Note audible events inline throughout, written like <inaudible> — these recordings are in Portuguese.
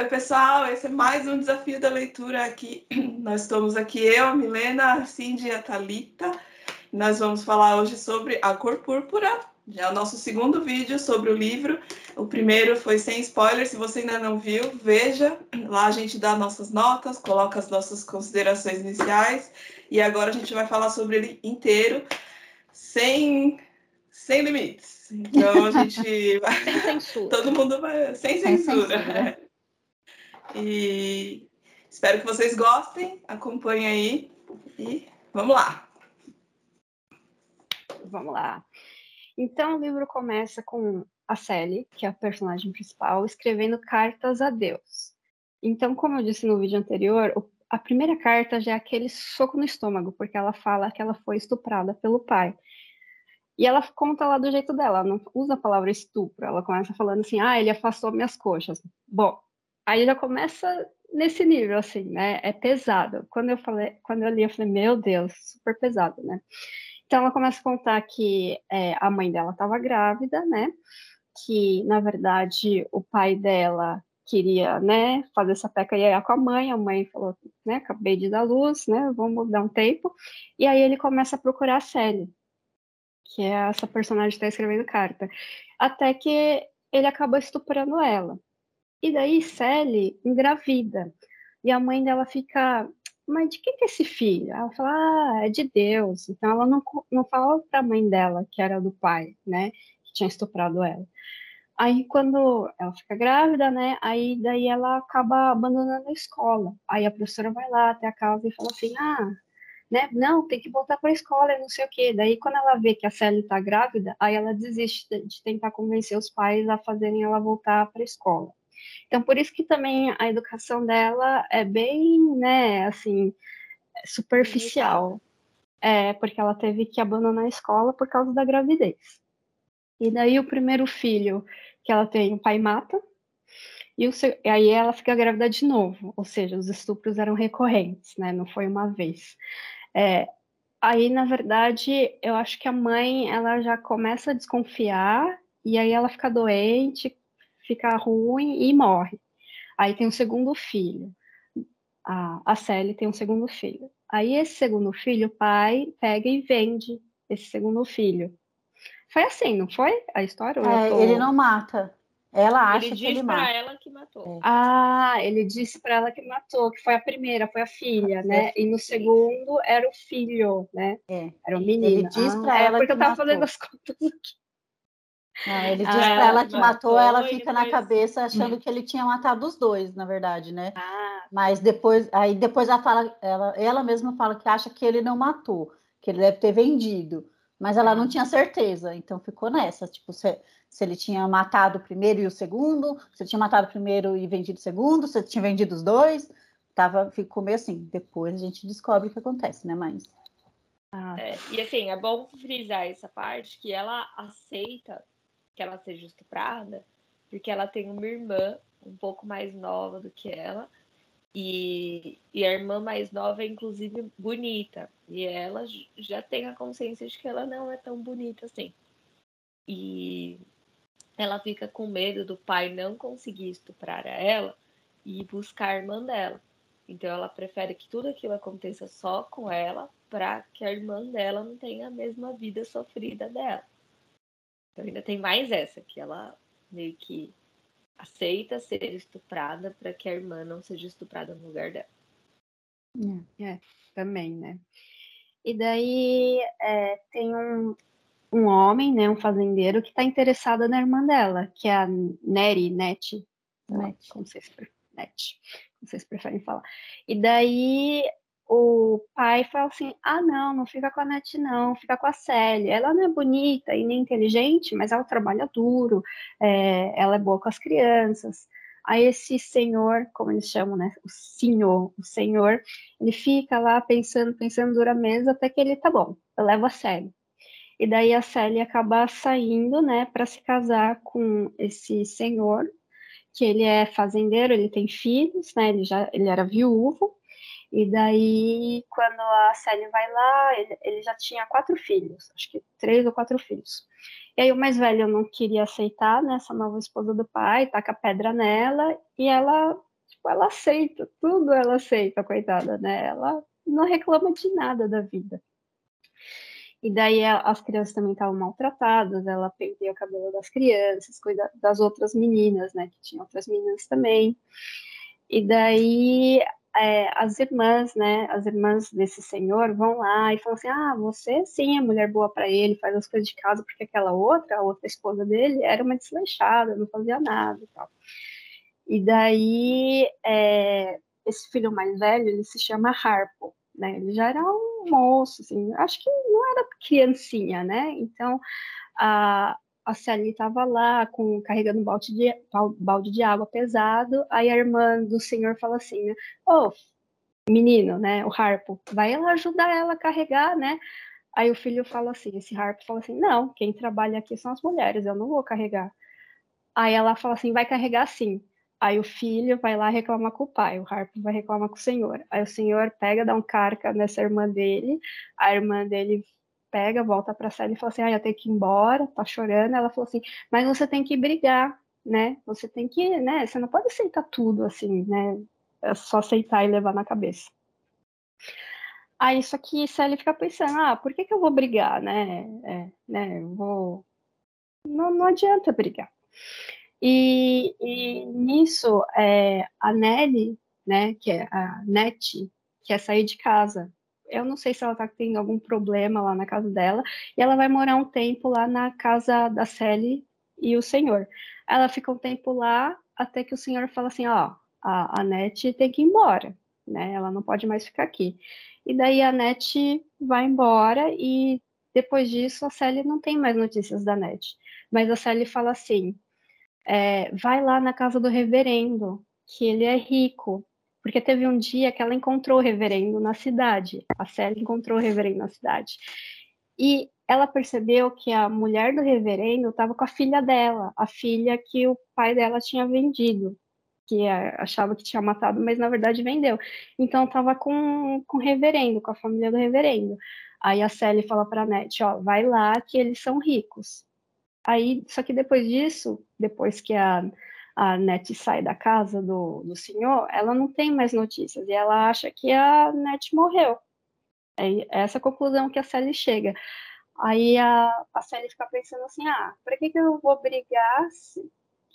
Oi, pessoal, esse é mais um desafio da leitura aqui. <clears throat> Nós estamos aqui, eu, a Milena, a Cindy e a Thalita. Nós vamos falar hoje sobre A Cor Púrpura, já é o nosso segundo vídeo sobre o livro. O primeiro foi sem spoiler, se você ainda não viu, veja. Lá a gente dá nossas notas, coloca as nossas considerações iniciais. E agora a gente vai falar sobre ele inteiro, sem, sem limites. Então a gente <laughs> vai. Sem censura. <laughs> Todo mundo vai. Sem censura. Sem censura. E espero que vocês gostem. Acompanhe aí. E vamos lá. Vamos lá. Então, o livro começa com a Sally, que é a personagem principal, escrevendo cartas a Deus. Então, como eu disse no vídeo anterior, a primeira carta já é aquele soco no estômago, porque ela fala que ela foi estuprada pelo pai. E ela conta lá do jeito dela, não usa a palavra estupro, ela começa falando assim: ah, ele afastou minhas coxas. Bom, aí já começa nesse nível, assim, né? É pesado. Quando eu falei, quando eu li, eu falei, meu Deus, super pesado, né? Então ela começa a contar que é, a mãe dela estava grávida, né? Que na verdade o pai dela queria, né, fazer essa peca ia com a mãe, a mãe falou, né, acabei de dar luz, né, vamos dar um tempo, e aí ele começa a procurar a Sally, que é essa personagem que está escrevendo carta, até que ele acaba estuprando ela. E daí Sally engravida, e a mãe dela fica mas de quem que é esse filho? Ela fala, ah, é de Deus. Então ela não, não fala para a mãe dela, que era do pai, né, que tinha estuprado ela. Aí quando ela fica grávida, né, aí daí ela acaba abandonando a escola. Aí a professora vai lá até a casa e fala assim, ah, né, não, tem que voltar para a escola, não sei o quê. Daí quando ela vê que a Sally está grávida, aí ela desiste de tentar convencer os pais a fazerem ela voltar para a escola. Então, por isso que também a educação dela é bem, né, assim, superficial. É, porque ela teve que abandonar a escola por causa da gravidez. E daí o primeiro filho que ela tem, o pai mata, e o, aí ela fica grávida de novo, ou seja, os estupros eram recorrentes, né? Não foi uma vez. É, aí, na verdade, eu acho que a mãe ela já começa a desconfiar e aí ela fica doente, fica ruim e morre. Aí tem um segundo filho. A, a Sally tem um segundo filho. Aí esse segundo filho, o pai pega e vende esse segundo filho. Foi assim, não foi a história? É, tô... Ele não mata. Ela acha ele que ele mata. Ele disse para ela que matou. É. Ah, ele disse para ela que matou, que foi a primeira, foi a filha, né? E no segundo era o filho, né? É. Era o menino. Ele disse ah, para é ela porque que eu tava matou. fazendo as contas aqui. Não, ele diz ah, para ela que matou, ela fica na cabeça achando que ele tinha matado os dois, na verdade, né? Ah. Mas depois, aí depois ela fala, ela, ela mesma fala que acha que ele não matou, que ele deve ter vendido, mas ela não ah. tinha certeza, então ficou nessa, tipo, se, se ele tinha matado o primeiro e o segundo, se ele tinha matado o primeiro e vendido o segundo, se ele tinha vendido os dois, tava, ficou meio assim. Depois a gente descobre o que acontece, né? Mas ah. É, e assim, é bom frisar essa parte que ela aceita que ela seja estuprada, porque ela tem uma irmã um pouco mais nova do que ela, e, e a irmã mais nova é inclusive bonita, e ela já tem a consciência de que ela não é tão bonita assim. E ela fica com medo do pai não conseguir estuprar ela e buscar a irmã dela. Então ela prefere que tudo aquilo aconteça só com ela, para que a irmã dela não tenha a mesma vida sofrida dela. Então ainda tem mais essa, que ela meio que aceita ser estuprada para que a irmã não seja estuprada no lugar dela. É, é também, né? E daí é, tem um, um homem, né, um fazendeiro, que está interessado na irmã dela, que é a Neri, Net, Net. Como, vocês, Net, como vocês preferem falar. E daí o pai fala assim: ah, não, não fica com a Net, não, fica com a Célia. Ela não é bonita e nem inteligente, mas ela trabalha duro, é, ela é boa com as crianças. Aí esse senhor, como eles chamam, né? O senhor, o senhor, ele fica lá pensando, pensando dura mesa até que ele tá bom, eu levo a Célia. E daí a Célia acaba saindo, né, para se casar com esse senhor, que ele é fazendeiro, ele tem filhos, né? Ele já ele era viúvo e daí, quando a Sally vai lá, ele, ele, já tinha quatro filhos, acho que três ou quatro filhos. E aí o mais velho não queria aceitar né, essa nova esposa do pai, taca pedra nela, e ela tipo, ela aceita, tudo ela aceita, coitada, né? Ela não reclama de nada da vida. E daí as crianças também estavam maltratadas, ela penteia o cabelo das crianças, cuida das outras meninas, né? Que tinham outras meninas também. E daí é, as irmãs, né? As irmãs desse senhor vão lá e falam assim: ah, você sim é mulher boa para ele, faz as coisas de casa, porque aquela outra, a outra esposa dele, era uma desleixada, não fazia nada e tal. E daí é, esse filho mais velho, ele se chama Harpo né? Ele já era um moço, assim, acho que não era criancinha, né? Então, a, a Sally estava lá com, carregando um balde de, balde de água pesado, aí a irmã do senhor fala assim, né? Oh, menino, né, o Harpo, vai lá ajudar ela a carregar, né? Aí o filho fala assim, esse Harpo fala assim, não, quem trabalha aqui são as mulheres, eu não vou carregar. Aí ela fala assim, vai carregar sim. Aí o filho vai lá reclamar com o pai, o Harper vai reclamar com o senhor. Aí o senhor pega, dá um carca nessa irmã dele, a irmã dele pega, volta para a sala e fala assim: ah, eu tenho que ir embora, tá chorando. Ela falou assim: mas você tem que brigar, né? Você tem que, né? Você não pode aceitar tudo assim, né? É só aceitar e levar na cabeça. Aí só que Sally fica pensando: ah, por que, que eu vou brigar, né? É, né? Eu vou. Não, não adianta brigar. E, e nisso, é, a Nelly, né, que é a Net, quer sair de casa. Eu não sei se ela está tendo algum problema lá na casa dela, e ela vai morar um tempo lá na casa da Sally e o senhor. Ela fica um tempo lá até que o senhor fala assim, ó, a, a tem que ir embora, né? Ela não pode mais ficar aqui. E daí a Net vai embora e depois disso a Sally não tem mais notícias da Net. Mas a Sally fala assim: é, vai lá na casa do reverendo, que ele é rico. Porque teve um dia que ela encontrou o reverendo na cidade. A Célia encontrou o reverendo na cidade. E ela percebeu que a mulher do reverendo estava com a filha dela, a filha que o pai dela tinha vendido, que achava que tinha matado, mas na verdade vendeu. Então estava com, com o reverendo, com a família do reverendo. Aí a Sally fala para a Net, ó, vai lá que eles são ricos. Aí, só que depois disso, depois que a, a Net sai da casa do, do senhor, ela não tem mais notícias e ela acha que a Net morreu. É essa a conclusão que a Sally chega. Aí a, a Sally fica pensando assim: ah, para que, que eu vou brigar se,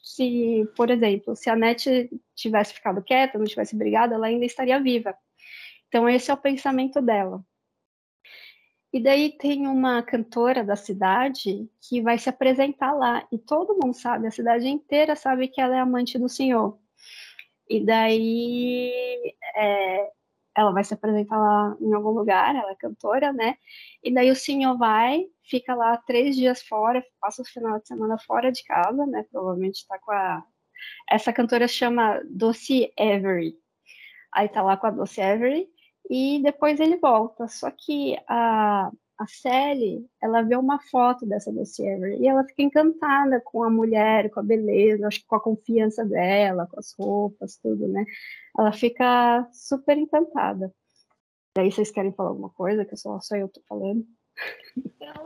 se, por exemplo, se a Net tivesse ficado quieta, não tivesse brigado, ela ainda estaria viva. Então, esse é o pensamento dela. E daí tem uma cantora da cidade que vai se apresentar lá. E todo mundo sabe, a cidade inteira sabe que ela é amante do senhor. E daí é, ela vai se apresentar lá em algum lugar, ela é cantora, né? E daí o senhor vai, fica lá três dias fora, passa o final de semana fora de casa, né? Provavelmente está com a. Essa cantora chama Doce Avery. Aí tá lá com a Doce Avery e depois ele volta. Só que a, a Sally, ela vê uma foto dessa Ever e ela fica encantada com a mulher, com a beleza, acho que com a confiança dela, com as roupas, tudo, né? Ela fica super encantada. Daí vocês querem falar alguma coisa que só, só eu tô falando?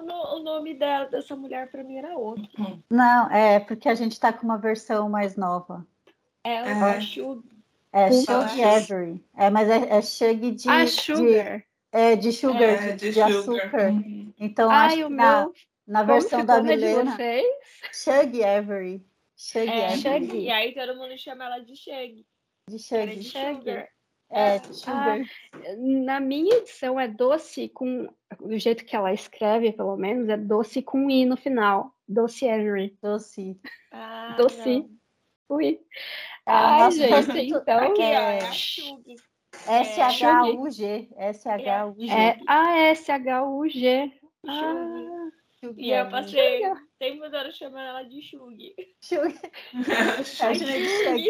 Não, o nome dela, dessa mulher para mim era outro. Não, é porque a gente tá com uma versão mais nova. É, é Shug. É Shug Avery. É, mas é, é Shug de. Ah, Sugar. De, é, de sugar, é, de, de, de açúcar. Uhum. Então, Ai, acho que na, na versão da Milena. Shug Avery. Shug é, Avery. E aí todo mundo chama ela de Shug. De Shug. De sugar. É, de sugar. Ah, na minha edição é doce com. Do jeito que ela escreve, pelo menos, é doce com i no final. Doce Avery. Doce. Ah, doce. Ui. É, Ai, gente, <laughs> então. Aqui, é... ó, é Shug. S-H-U-G. S-H-U-G. É, ah, S-H-U-G. E eu passei tempo toda chamando ela de Shug. Shug.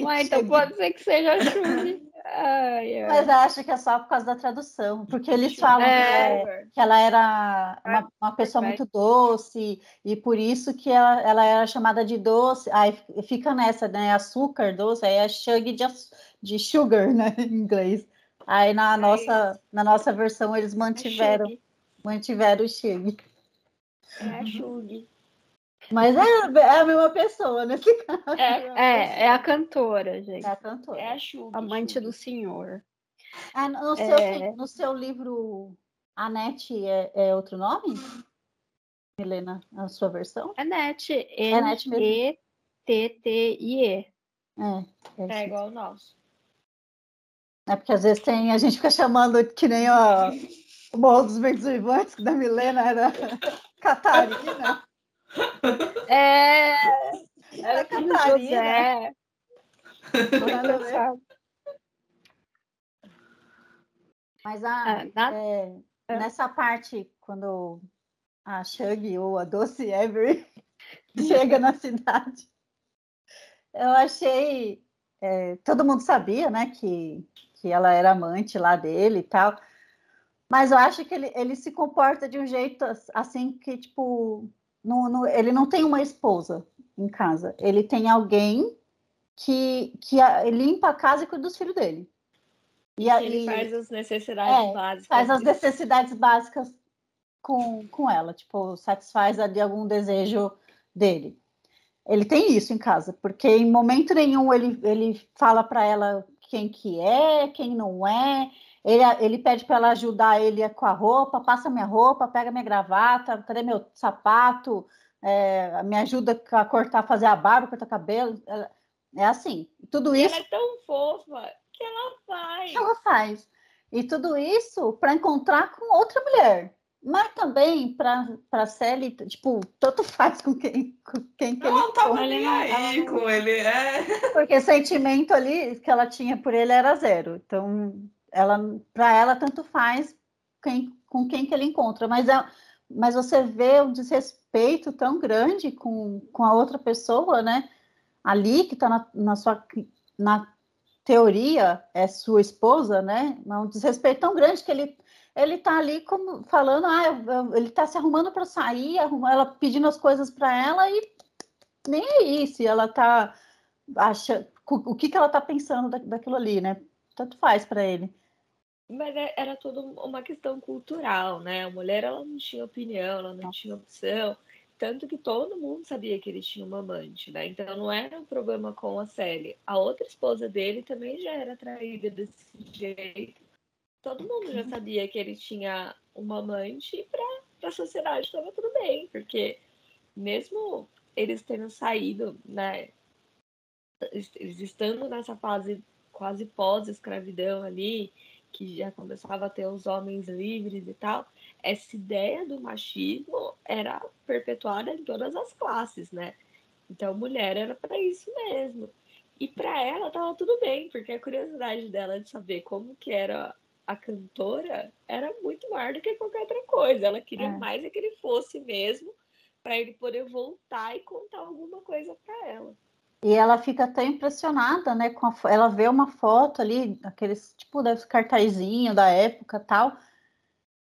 Mas então pode ser que seja Shug. Ai, ai. Mas acho que é só por causa da tradução, porque eles falam é. que, é, que, ela era uma, uma, pessoa muito doce e por isso que ela, ela era chamada de doce. Aí fica nessa, né? Açúcar doce, aí é Shug de, de sugar, né? <laughs> Em inglês. Aí na nossa, na nossa versão eles mantiveram, mantiveram o Shug. É a Shug. Mas é, é, a mesma pessoa nesse caso. É, é, é a cantora, gente. É a cantora. É a Chuva. Amante do senhor. Ah, no, seu, é... no seu livro, Anete é, é outro nome? Helena, a sua versão? Anete. N-E-T-T-I-E. É, é, é igual o nosso. É porque às vezes tem, a gente fica chamando que nem ó, <laughs> o Morro dos Ventos Vivantes, que da Milena era Catarina. É, era Catarina. Mas a, ah, é, é, nessa parte, quando a Shug ou a Doce Every <laughs> chega na cidade, eu achei. É, todo mundo sabia, né, que que ela era amante lá dele e tal. Mas eu acho que ele, ele se comporta de um jeito assim que, tipo, no, ele não tem uma esposa em casa. Ele tem alguém que, que a, limpa a casa e cuida dos filhos dele. E, ele faz as necessidades é, básicas. Faz as necessidades básicas com, com ela, tipo, satisfaz ali algum desejo dele. Ele tem isso em casa, porque em momento nenhum ele, ele fala para ela quem que é, quem não é. Ele, ele pede para ela ajudar ele com a roupa, passa minha roupa, pega minha gravata, cadê meu sapato, é, me ajuda a cortar, fazer a barba, cortar cabelo. É assim. Tudo isso. Ela é tão fofa que ela faz. Ela faz. E tudo isso para encontrar com outra mulher. Mas também para Sally, tipo, tanto faz com quem, com quem que ele tava nem aí com ele, é. Porque sentimento ali que ela tinha por ele era zero. Então, ela para ela tanto faz quem, com quem que ele encontra, mas é, mas você vê um desrespeito tão grande com, com a outra pessoa, né? Ali que está na, na sua na teoria é sua esposa, né? Um desrespeito tão grande que ele ele tá ali como falando, ah, ele tá se arrumando para sair, arrumar, ela pedindo as coisas para ela e nem é isso, ela tá acha o que que ela tá pensando da, daquilo ali, né? Tanto faz para ele. Mas é, era tudo uma questão cultural, né? A mulher ela não tinha opinião, ela não tinha opção, tanto que todo mundo sabia que ele tinha uma amante, né? Então não era um problema com a Sally. A outra esposa dele também já era traída desse jeito todo mundo já sabia que ele tinha uma amante e para a sociedade estava tudo bem, porque mesmo eles tendo saído, né, eles estando nessa fase quase pós-escravidão ali, que já começava a ter os homens livres e tal, essa ideia do machismo era perpetuada em todas as classes, né? Então, mulher era para isso mesmo. E para ela tava tudo bem, porque a curiosidade dela de saber como que era a cantora era muito maior do que qualquer outra coisa. Ela queria é. mais é que ele fosse mesmo, para ele poder voltar e contar alguma coisa para ela. E ela fica até impressionada, né? Com a, ela vê uma foto ali, aqueles tipo desse cartazinho da época tal.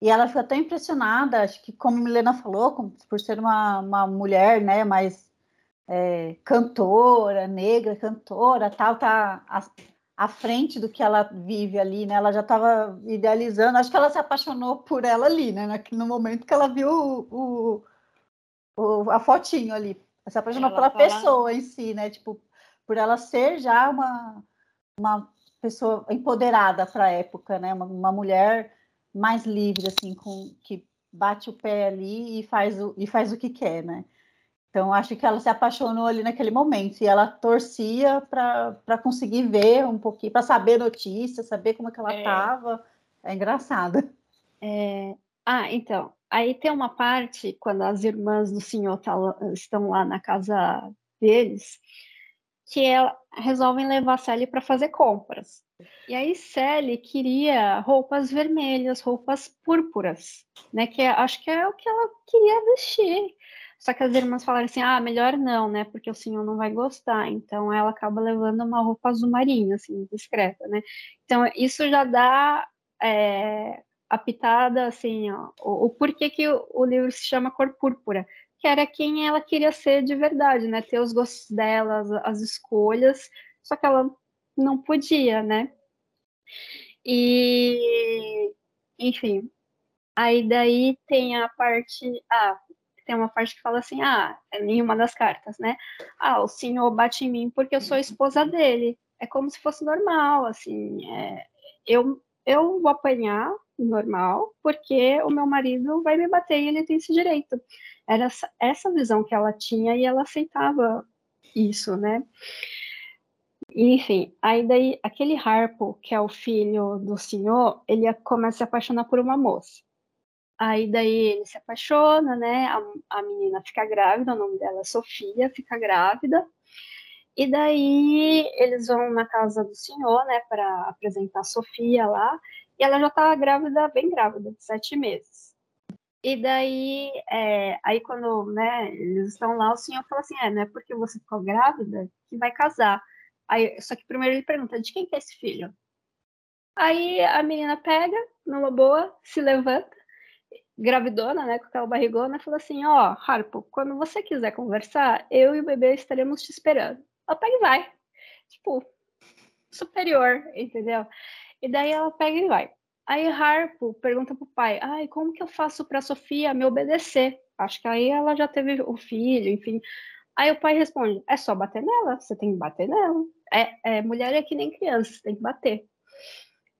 E ela fica até impressionada, acho que como Milena falou, por ser uma, uma mulher, né, mais é, cantora, negra, cantora, tal, tá à frente do que ela vive ali, né? Ela já estava idealizando, acho que ela se apaixonou por ela ali, né? No momento que ela viu o, o, o a fotinho ali, se apaixonou ela pela fala... pessoa em si, né? Tipo, por ela ser já uma, uma pessoa empoderada para a época, né? Uma, uma mulher mais livre, assim, com que bate o pé ali e faz o, e faz o que quer, né? Então, acho que ela se apaixonou ali naquele momento e ela torcia para conseguir ver um pouquinho, para saber notícias, saber como é que ela estava. É. é engraçado. É... Ah, então, aí tem uma parte, quando as irmãs do senhor tá, estão lá na casa deles, que ela, resolvem levar Sally para fazer compras. E aí Sally queria roupas vermelhas, roupas púrpuras, né? Que acho que é o que ela queria vestir. Só que as irmãs falaram assim: ah, melhor não, né? Porque o senhor não vai gostar. Então ela acaba levando uma roupa azul marinho, assim, discreta, né? Então isso já dá é, a pitada, assim, ó, o, o porquê que o, o, livro se chama Cor Púrpura, que era quem ela queria ser de verdade, né? Ter os gostos dela, as, as escolhas, só que ela não podia, né? E, enfim, aí daí tem a parte. Ah, tem uma parte que fala assim, ah, é nenhuma das cartas, né? Ah, o senhor bate em mim porque eu sou esposa dele. É como se fosse normal, assim, é, eu, eu vou apanhar normal, porque o meu marido vai me bater e ele tem esse direito. Era essa, visão que ela tinha e ela aceitava isso, né? Enfim, aí daí aquele Harpo, que é o filho do senhor, ele começa a se apaixonar por uma moça. Aí daí ele se apaixona, né? A, a menina fica grávida, o nome dela é Sofia, fica grávida. E daí eles vão na casa do senhor, né, para apresentar a Sofia lá, e ela já tá grávida, bem grávida, sete meses. E daí, é, aí quando, né, eles estão lá, o senhor fala assim, é, não é porque você ficou grávida que vai casar. Aí, só que primeiro ele pergunta, de quem que é esse filho? Aí a menina pega, numa boa, se levanta, gravidona, né, com aquela barrigona, fala assim, ó, oh, Harpo, quando você quiser conversar, eu e o bebê estaremos te esperando. Ela pega e vai. Tipo, superior, entendeu? E daí ela pega e vai. Aí Harpo pergunta pro pai, ai, como que eu faço pra Sofia me obedecer? Acho que aí ela já teve o filho, enfim. Aí o pai responde: é só bater nela, você tem que bater nela. É, é mulher é que nem criança, você tem que bater.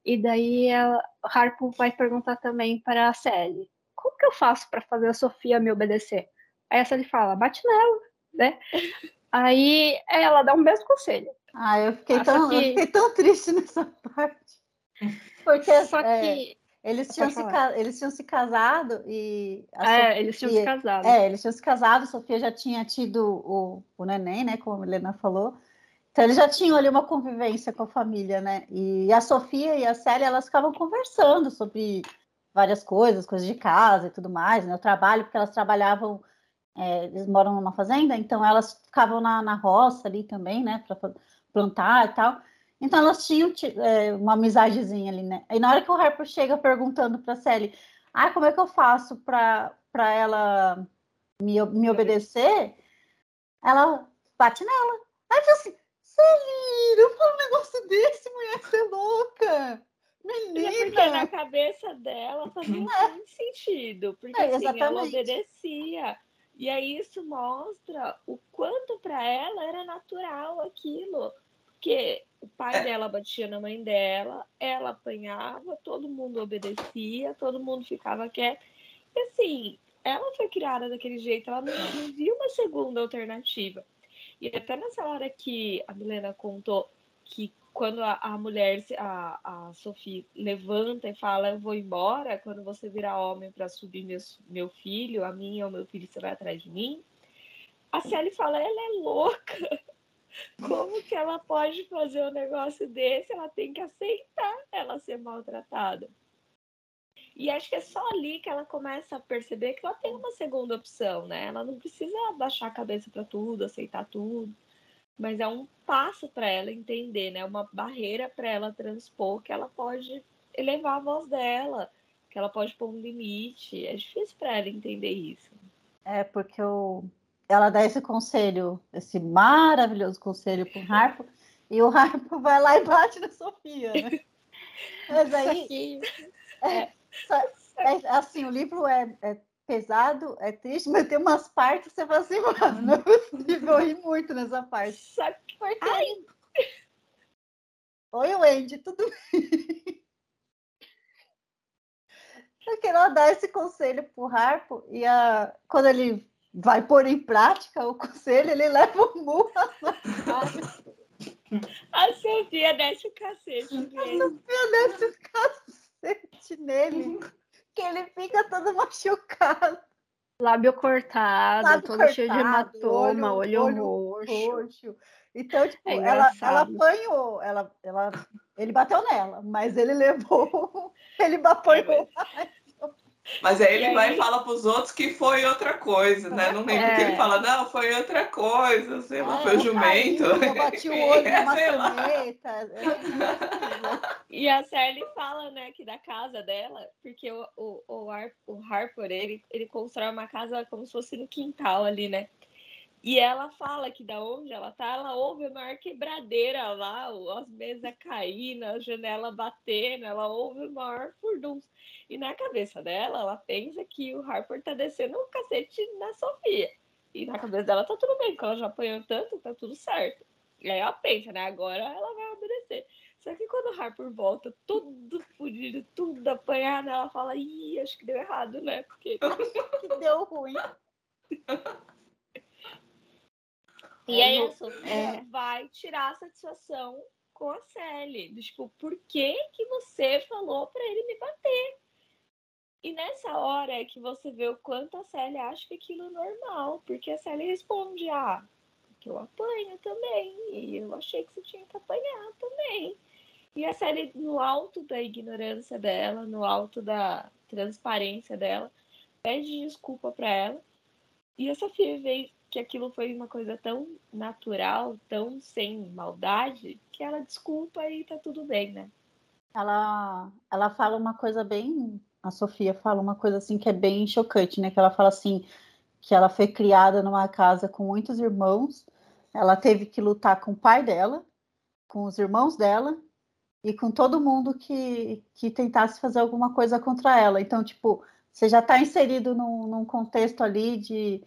E daí ela, Harpo vai perguntar também para a Sally: como que eu faço para fazer a Sofia me obedecer? Aí a Sally fala: bate nela, né? <laughs> Aí ela dá um mesmo conselho. Ah, eu fiquei, tão, que... eu fiquei tão triste nessa <laughs> parte. Porque Só é, que eles tinham, se, eles tinham se casado e. é, Sofia, eles tinham se casado. É, eles tinham se casado, Sofia já tinha tido o, o neném, né? Como a Helena falou. Então eles já tinham ali uma convivência com a família, né? E a Sofia e a Célia, elas ficavam conversando sobre várias coisas, coisas de casa e tudo mais, né? O trabalho, porque elas trabalhavam, é, eles moram numa fazenda, então elas ficavam na, na roça ali também, né? Para plantar e tal. Então elas tinham é, uma amizadezinha ali, né? E na hora que o Harper chega perguntando para Sally, ah, como é que eu faço para ela me, me obedecer? Ela bate nela. Aí eu assim, Sally, não fala um negócio desse, mulher, você é louca. Menina! É porque na cabeça dela fazia é. muito sentido, porque é, assim, ela obedecia. E aí isso mostra o quanto para ela era natural aquilo. Porque o pai é. dela batia na mãe dela, ela apanhava, todo mundo obedecia, todo mundo ficava quieto. E assim, ela foi criada daquele jeito, ela não, não viu uma segunda alternativa. E até nessa hora que a Milena contou que quando a, a mulher, a, a Sophie, levanta e fala: Eu vou embora, quando você virar homem para subir meu, meu filho, a mim ou meu filho, você vai atrás de mim. A Sally fala: Ela é louca. Como que ela pode fazer um negócio desse? Ela tem que aceitar ela ser maltratada. E acho que é só ali que ela começa a perceber que ela tem uma segunda opção, né? Ela não precisa baixar a cabeça para tudo, aceitar tudo, mas é um passo para ela entender, né? Uma barreira para ela transpor que ela pode elevar a voz dela, que ela pode pôr um limite. É difícil para ela entender isso. É porque o ela dá esse conselho, esse maravilhoso conselho para o Harpo, e o Harpo vai lá e bate na Sofia, né? <laughs> Mas aí, é, é, assim, o livro é, é, pesado, é triste, mas tem umas partes que você fala assim, mano, não é possível, eu ri muito nessa parte. Só que porque... Ai. <laughs> Oi, Wendy, tudo bem? Porque ela dá esse conselho pro Harpo e a, quando ele vai pôr em prática o conselho, ele leva um murro A Sofia desce o cacete. A Sofia desce o cacete nele, que ele fica todo machucado. Lábio cortado, Lábio todo cortado, cheio de hematoma, olho, olho, roxo. roxo. Então, tipo, é ela, ela apanhou, ela, ela, ele bateu nela, mas ele levou, <laughs> ele apanhou mais. Mas aí ele aí... vai e fala para os outros que foi outra coisa, né? Não lembro é. que ele fala, não, foi outra coisa, sei lá, foi o jumento. eu bati o olho <laughs> é, numa caneta. <laughs> e a Sally fala, né, que da casa dela, porque o, o, o, Har, o Harper, ele, ele constrói uma casa como se fosse no quintal ali, né? E ela fala que da onde ela tá, ela ouve a maior quebradeira lá, as mesas caindo, a janela batendo, ela ouve o maior furdunço. E na cabeça dela, ela pensa que o Harper tá descendo um cacete na Sofia. E na cabeça dela tá tudo bem, porque ela já apanhou tanto, tá tudo certo. E aí ela pensa, né? Agora ela vai obedecer. Só que quando o Harper volta, tudo fodido, tudo apanhado, ela fala, ih, acho que deu errado, né? Porque <laughs> deu ruim. <laughs> E aí a Sofia é. vai tirar a satisfação com a Sally. Tipo, por que que você falou para ele me bater? E nessa hora é que você vê o quanto a Sally acha que aquilo é normal. Porque a Sally responde, ah, porque eu apanho também. E eu achei que você tinha que apanhar também. E a Sally, no alto da ignorância dela, no alto da transparência dela, pede desculpa para ela. E a Sofia vê que aquilo foi uma coisa tão natural, tão sem maldade, que ela desculpa e tá tudo bem, né? Ela, ela fala uma coisa bem. A Sofia fala uma coisa assim que é bem chocante, né? Que ela fala assim que ela foi criada numa casa com muitos irmãos, ela teve que lutar com o pai dela, com os irmãos dela e com todo mundo que, que tentasse fazer alguma coisa contra ela. Então, tipo, você já está inserido num, num contexto ali de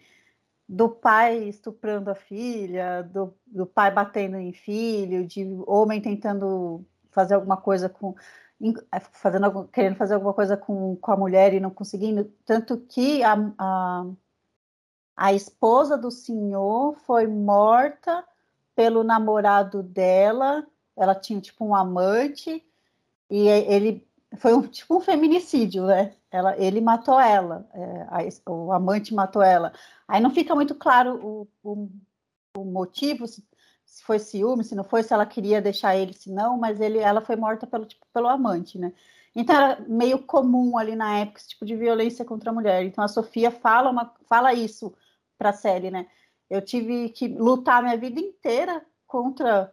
do pai estuprando a filha, do, do pai batendo em filho, de homem tentando fazer alguma coisa com é, fazendo querendo fazer alguma coisa com, com a mulher e não conseguindo, tanto que a, a, a esposa do senhor foi morta pelo namorado dela, ela tinha tipo um amante e ele foi um, <laughs> tipo um feminicídio, né? Ela, ele matou ela, é, a, o amante matou ela. Aí não fica muito claro o, o, o motivo, se, se, foi ciúme, se não foi, se ela queria deixar ele, se não, mas ele, ela foi morta pelo, tipo, pelo amante, né? Então era meio comum ali na época esse tipo de violência contra a mulher. Então a Sofia fala, uma, fala isso para a série, né? Eu tive que lutar minha vida inteira contra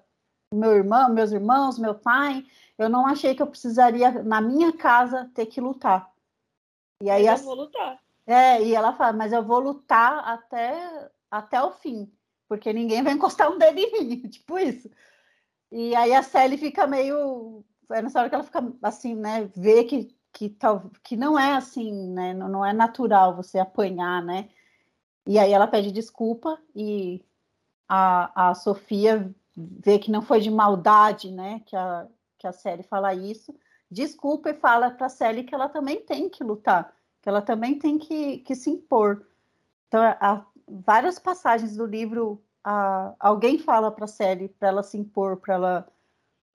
meu irmão, meus irmãos, meu pai. Eu não achei que eu precisaria na minha casa ter que lutar. E aí eu a... vou lutar. É, e ela fala, mas eu vou lutar até, até o fim, porque ninguém vai encostar um dedo em mim, <laughs> tipo isso. E aí a Sally fica meio. É nessa hora que ela fica assim, né? Vê que, que, tal, que não é assim, né? Não, não é natural você apanhar, né? E aí ela pede desculpa e a, a Sofia vê que não foi de maldade, né? Que a, que a Sally fala isso desculpa e fala para a Sally que ela também tem que lutar, que ela também tem que, que se impor. Então, há várias passagens do livro, alguém fala para a Sally para ela se impor, para ela,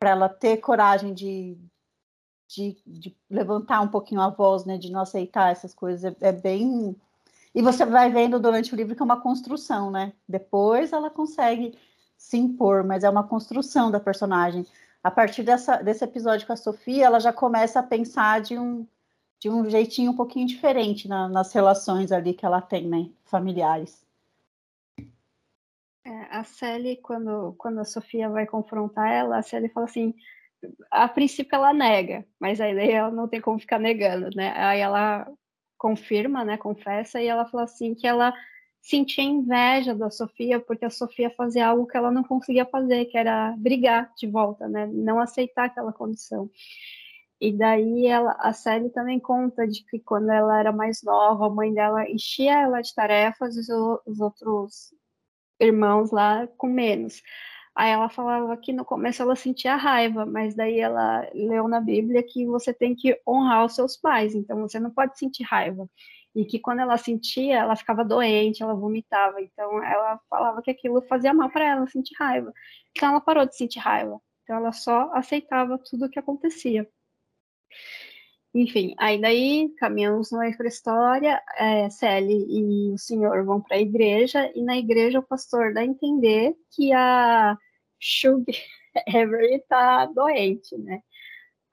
ela ter coragem de, de, de, levantar um pouquinho a voz, né, de não aceitar essas coisas. É, é bem. E você vai vendo durante o livro que é uma construção, né? Depois ela consegue se impor, mas é uma construção da personagem a partir dessa, desse episódio com a Sofia, ela já começa a pensar de um, de um jeitinho um pouquinho diferente na, nas relações ali que ela tem, né, familiares. É, a Sally, quando, quando a Sofia vai confrontar ela, a Sally fala assim, a princípio ela nega, mas aí ela não tem como ficar negando, né? Aí ela confirma, né, confessa, e ela fala assim que ela sentia inveja da Sofia, porque a Sofia fazia algo que ela não conseguia fazer, que era brigar de volta, né? Não aceitar aquela condição. E daí ela, a Sally também conta de que quando ela era mais nova, a mãe dela enchia ela de tarefas e os, os outros irmãos lá com menos. Aí ela falava que no começo ela sentia raiva, mas daí ela leu na Bíblia que você tem que honrar os seus pais, então você não pode sentir raiva e que quando ela sentia, ela ficava doente, ela vomitava. Então ela falava que aquilo fazia mal para ela, sentir raiva. Então ela parou de sentir raiva. Então ela só aceitava tudo o que acontecia. Enfim, aí daí caminhamos na outra história, é, Sally e o senhor vão para a igreja, e na igreja o pastor dá a entender que a Shug <laughs> Avery está doente, né?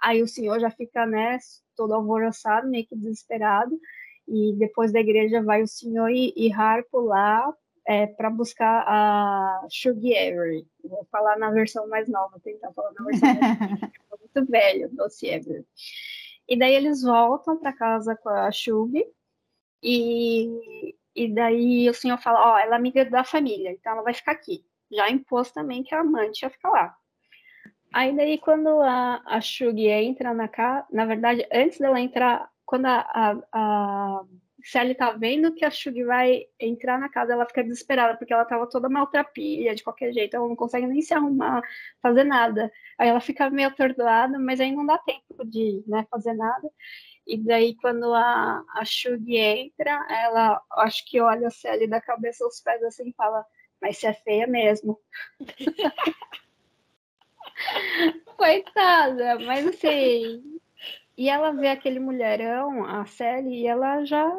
Aí o senhor já fica, né, todo alvoroçado, meio que desesperado, e depois da igreja vai o senhor e, e Harpo lá é, para buscar a Shuggy Avery. Vou falar na versão mais nova, tentar falar na versão mais nova, <laughs> é muito velho, Doce Avery. E daí eles voltam para casa com a Shug e E daí o senhor fala, ó, ela é amiga da família, então ela vai ficar aqui. Já impôs também que a amante ia ficar lá. Aí daí quando a, a Shug entra na casa, na verdade, antes dela entrar, quando a, a, a Sally tá vendo que a Shug vai entrar na casa, ela fica desesperada, porque ela tava toda maltrapilha, de qualquer jeito, ela não consegue nem se arrumar, fazer nada. Aí ela fica meio atordoada, mas aí não dá tempo de né, fazer nada. E daí, quando a, a Shug entra, ela acho que olha a Sally da cabeça aos pés assim e fala: Mas você é feia mesmo. <laughs> Coitada, mas assim. E ela vê aquele mulherão, a Sally, e ela já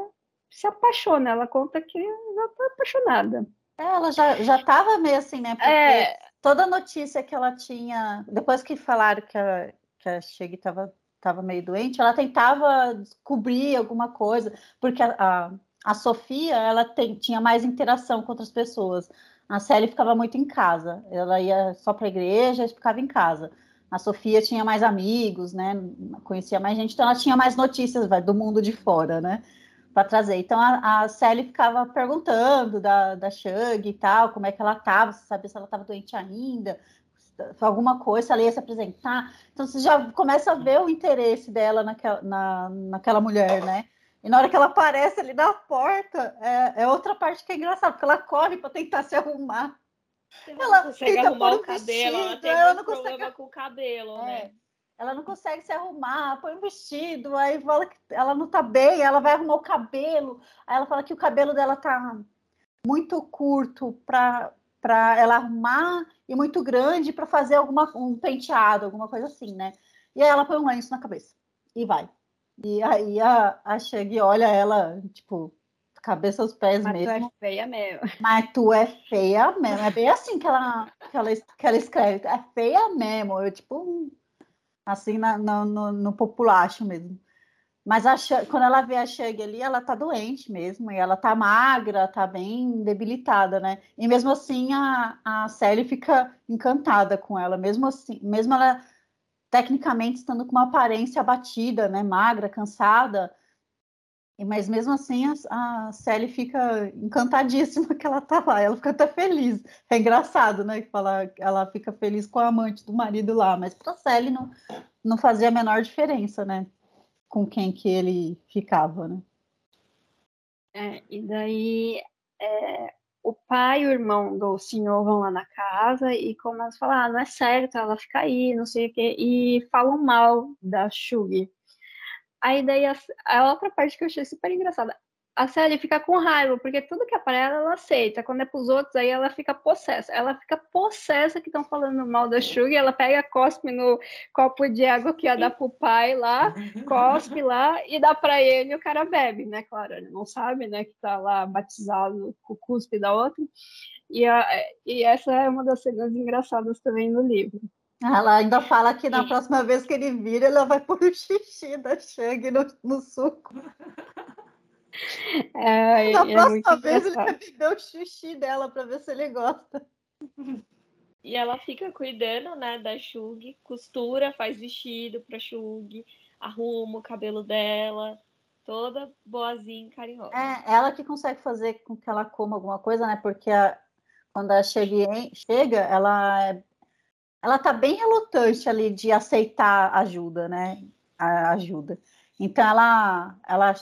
se apaixona. Ela conta que já tá apaixonada. É, ela já, já tava meio assim, né? Porque é... toda notícia que ela tinha, depois que falaram que a, que a Shig tava estava meio doente, ela tentava descobrir alguma coisa, porque a, a, a Sofia ela tem, tinha mais interação com outras pessoas. A Célia ficava muito em casa, ela ia só para a igreja e ficava em casa. A Sofia tinha mais amigos, né? Conhecia mais gente, então ela tinha mais notícias vai, do mundo de fora, né? Para trazer. Então a, a Sally ficava perguntando da, da Shug e tal, como é que ela estava, se sabia se ela estava doente ainda, alguma coisa, ela ia se apresentar. Então você já começa a ver o interesse dela naquela, na, naquela mulher, né? E na hora que ela aparece ali na porta, é, é outra parte que é engraçada, porque ela corre para tentar se arrumar. Ela, ela consegue arrumar o cabelo, vestido, ela tem ela não problema consegue... com o cabelo, é. né? Ela não consegue se arrumar, põe um vestido, aí fala que ela não tá bem, ela vai arrumar o cabelo, aí ela fala que o cabelo dela tá muito curto para para ela arrumar e muito grande para fazer alguma um penteado, alguma coisa assim, né? E aí ela põe um lenço na cabeça e vai. E aí a, a olha ela, tipo, cabeça aos pés Mas mesmo. tu é feia mesmo. <laughs> Mas tu é feia mesmo. É bem assim que ela, que ela, que ela escreve. É feia mesmo. Eu, tipo, assim, na, no, no populacho mesmo. Mas a, quando ela vê a Shug ali, ela tá doente mesmo, e ela tá magra, tá bem debilitada, né? E mesmo assim a, a Sally fica encantada com ela, mesmo assim, mesmo ela tecnicamente estando com uma aparência abatida, né? Magra, cansada, mas mesmo assim a, a Sally fica encantadíssima <laughs> que ela tá lá, ela fica até feliz. É engraçado, né? Que ela, fica feliz com a amante do marido lá, mas para Sally não, não fazia a menor diferença, né? com quem que ele ficava, né? É, e daí é, o pai e o irmão do senhor vão lá na casa e começam a falar, ah, não é certo ela ficar aí, não sei o quê, e falam mal da Shug. Aí daí a, a outra parte que eu achei super engraçada, a Sally fica com raiva, porque tudo que é para ela, ela aceita. Quando é para os outros, aí ela fica possessa. Ela fica possessa que estão falando mal da Sugar, ela pega, cospe no copo de água que ia dar pro pai lá, cospe lá e dá para ele e o cara bebe, né? Claro, ele não sabe, né, que tá lá batizado com o cuspe da outra. E, a, e essa é uma das cenas engraçadas também no livro. Ela ainda fala que na próxima vez que ele vira, ela vai <laughs> pôr o xixi da Shang no, no suco. <laughs> É, Na é próxima vez ele vai beber <laughs> o xixi dela para ver se ele gosta. E ela fica cuidando, né, da Shug, costura, faz vestido pra Shug, arruma o cabelo dela, toda boazinha, carinhosa. É, ela que consegue fazer com que ela coma alguma coisa, né? Porque a, quando a chega, chega ela é, ela tá bem relutante ali de aceitar ajuda, né? A ajuda. Então ela ela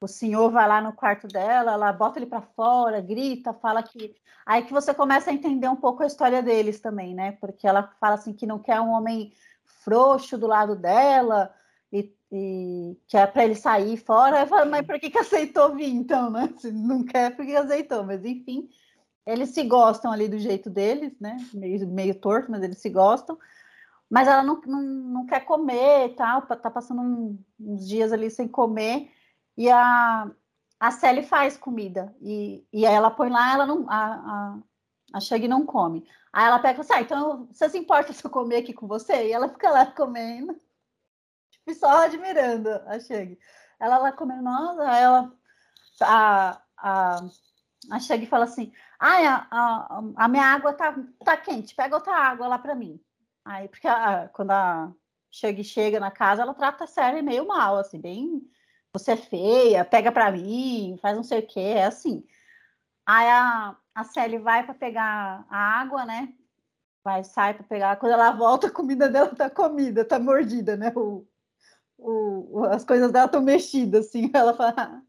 o senhor vai lá no quarto dela, ela bota ele para fora, grita, fala que. Aí que você começa a entender um pouco a história deles também, né? Porque ela fala assim que não quer um homem frouxo do lado dela e, e que é para ele sair fora. Aí fala, mas por que, que aceitou vir então, né? Se não quer, por que aceitou? Mas enfim, eles se gostam ali do jeito deles, né? Meio, meio torto, mas eles se gostam. Mas ela não, não, não quer comer e tal, tá passando um, uns dias ali sem comer e a, a Sally faz comida. E, e aí ela põe lá, ela não. A, a, a Shug não come. Aí ela pega e fala assim: ah, então você se importa se eu comer aqui com você? E ela fica lá comendo, tipo, só admirando a Shug. Ela lá comendo, nossa, ela. A, a, a fala assim: ah, a, a, a minha água tá, tá quente, pega outra água lá para mim. Aí, porque a, quando a Shug chega na casa, ela trata a Sally meio mal, assim, bem você é feia, pega para mim, faz não sei o que, é assim. Aí a, a Sally vai para pegar a água, né? Vai, sai para pegar. Quando ela volta, a comida dela tá comida, tá mordida, né? O, o, as coisas dela estão mexidas, assim. <laughs> Ela fala.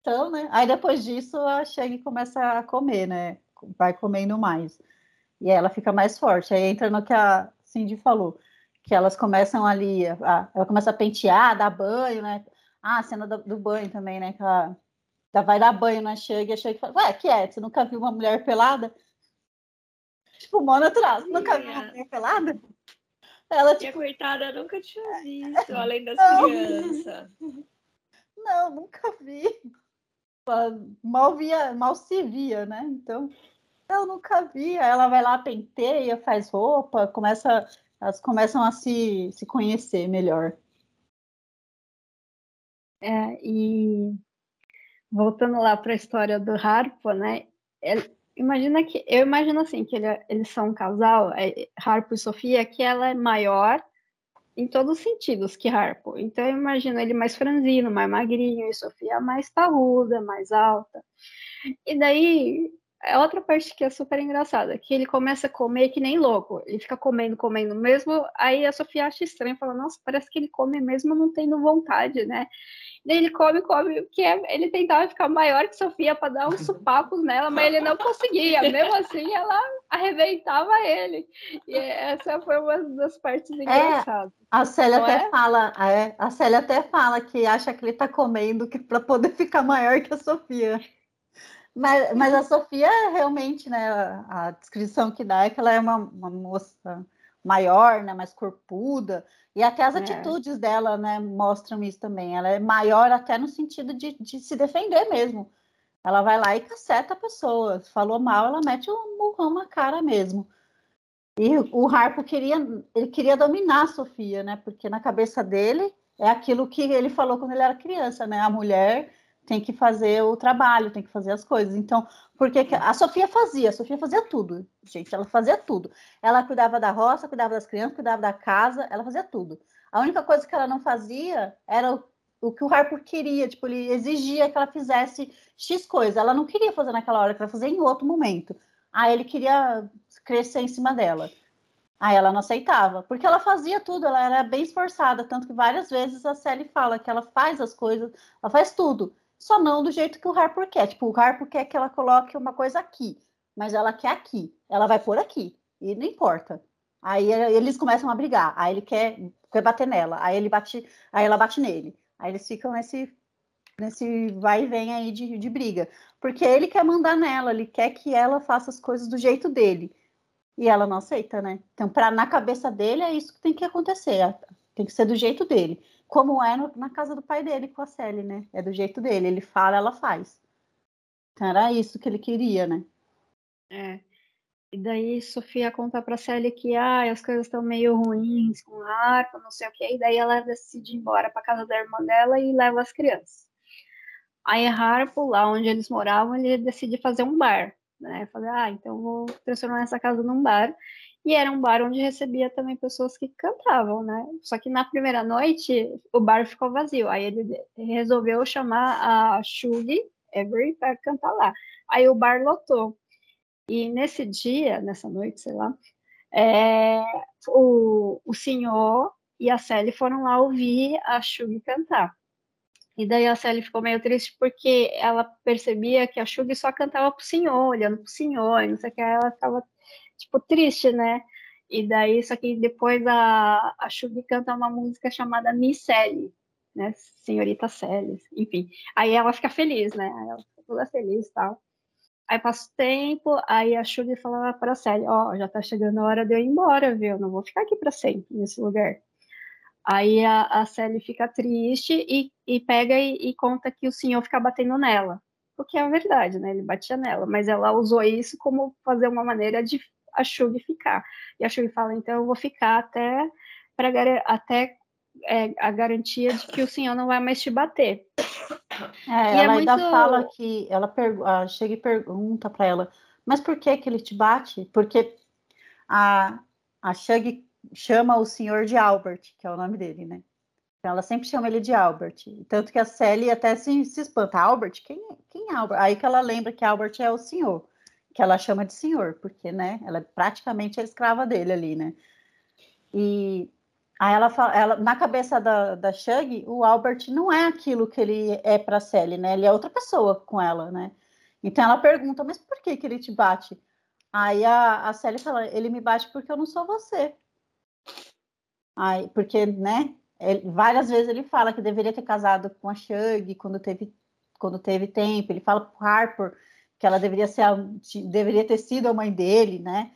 Então, né? Aí depois disso, a Shang começa a comer, né? Vai comendo mais. E ela fica mais forte. Aí entra no que a Cindy falou, que elas começam ali, a, ela começa a pentear, dar banho, né? Ah, a cena do, do banho também, né? Que ela vai dar banho na Shang e a Shang fala, ué, que é? Você nunca viu uma mulher pelada? Tipo, mó natural. Você nunca viu uma mulher pelada? Ela, tipo... E a coitada nunca tinha visto, <laughs> além das crianças. Não, nunca vi. Mal via, mal se via, né? Então, eu nunca via. Ela vai lá, penteia, faz roupa, começa, elas começam a se, se conhecer melhor. É, e voltando lá para a história do Harpo, né? Ele, imagina que eu imagino assim que ele, eles são um casal, é, Harpo e Sofia, que ela é maior em todos os sentidos que Harpo. Então eu imagino ele mais franzino, mais magrinho, e Sofia mais parruda, mais alta. E daí é outra parte que é super engraçada, que ele começa a comer que nem louco. Ele fica comendo, comendo mesmo. Aí a Sofia acha estranho, fala: Nossa, parece que ele come mesmo não tendo vontade, né? Daí ele come, come, que é, ele tentava ficar maior que Sofia para dar uns <laughs> supapos nela, mas ele não conseguia. Mesmo assim, ela arrebentava ele. E essa foi uma das partes é, engraçadas. É, a Célia não até é? fala, é, a Célia até fala que acha que ele está comendo para poder ficar maior que a Sofia. Mas, mas a Sofia realmente, né, a, a descrição que dá é que ela é uma, uma moça maior, né, mais corpuda, e até as é. atitudes dela, né, mostram isso também. Ela é maior até no sentido de, de se defender mesmo. Ela vai lá e caceta a pessoa. Falou mal, ela mete um murrão na cara mesmo. E o Harpo queria, ele queria dominar a Sofia, né? Porque na cabeça dele é aquilo que ele falou quando ele era criança, né? A mulher tem que fazer o trabalho, tem que fazer as coisas. Então, porque a Sofia fazia, a Sofia fazia tudo, gente, ela fazia tudo. Ela cuidava da roça, cuidava das crianças, cuidava da casa, ela fazia tudo. A única coisa que ela não fazia era o, o que o Harper queria, tipo, ele exigia que ela fizesse X coisa. Ela não queria fazer naquela hora, que ela fazia em outro momento. Aí ele queria crescer em cima dela. Aí ela não aceitava, porque ela fazia tudo, ela era bem esforçada, tanto que várias vezes a Sally fala que ela faz as coisas, ela faz tudo só não do jeito que o Harper quer. Tipo, o Harper quer que ela coloque uma coisa aqui, mas ela quer aqui. Ela vai por aqui, e não importa. Aí eles começam a brigar. Aí ele quer, quer bater nela. Aí ele bate, aí ela bate nele. Aí eles ficam nesse nesse vai e vem aí de, de briga. Porque ele quer mandar nela, ele quer que ela faça as coisas do jeito dele. E ela não aceita, né? Então, pra, na cabeça dele, é isso que tem que acontecer. Tem que ser do jeito dele como é no, na casa do pai dele com a Sally, né? É do jeito dele. Ele fala, ela faz. Então era isso que ele queria, né? É. E daí Sofia conta pra Sally que ah, as coisas estão meio ruins com harpa, não sei o que. E daí ela decide ir embora pra casa da irmã dela e leva as crianças. Aí Harpo, lá onde eles moravam, ele decide fazer um bar. Né? Falei, ah, então vou transformar essa casa num bar. E era um bar onde recebia também pessoas que cantavam, né? Só que na primeira noite o bar ficou vazio. Aí ele resolveu chamar a Shug Avery para cantar lá. Aí o bar lotou. E nesse dia, nessa noite, sei lá, é, o, o senhor e a Sally foram lá ouvir a Shug cantar. E daí a Sally ficou meio triste porque ela percebia que a Shug só cantava pro senhor, olhando pro senhor, não sei o que, ela ficava tipo, triste, né? E daí, só que depois a, a Shug canta uma música chamada Miss Sally, né? Senhorita Sally, enfim. Aí ela fica feliz, né? Ela fica toda feliz e tal. Aí passa o tempo, aí a Shug fala para a Sally, ó, oh, já tá chegando a hora de eu ir embora, viu? Não vou ficar aqui para sempre nesse lugar. Aí a, a Sally fica triste e, e pega e, e, conta que o senhor fica batendo nela. Porque é a verdade, né? Ele batia nela, mas ela usou isso como fazer uma maneira de a Shug ficar. E a Shug fala, então eu vou ficar até, pra, até é, a garantia de que o senhor não vai mais te bater. É, ela é ainda muito... fala que ela a chega e pergunta para ela, mas por que que ele te bate? Porque a, a Shug chama o senhor de Albert, que é o nome dele, né? Ela sempre chama ele de Albert. Tanto que a Sally até se, se espanta. Albert? Quem, quem é Albert? Aí que ela lembra que Albert é o senhor. Que ela chama de senhor, porque, né? Ela é praticamente a escrava dele ali, né? E aí ela fala, ela, na cabeça da, da Shug, o Albert não é aquilo que ele é para Sally, né? Ele é outra pessoa com ela, né? Então ela pergunta, mas por que que ele te bate? Aí a, a Sally fala, ele me bate porque eu não sou você. Aí, porque, né? Ele, várias vezes ele fala que deveria ter casado com a Shug quando teve, quando teve tempo. Ele fala pro Harper que ela deveria ser a, deveria ter sido a mãe dele, né?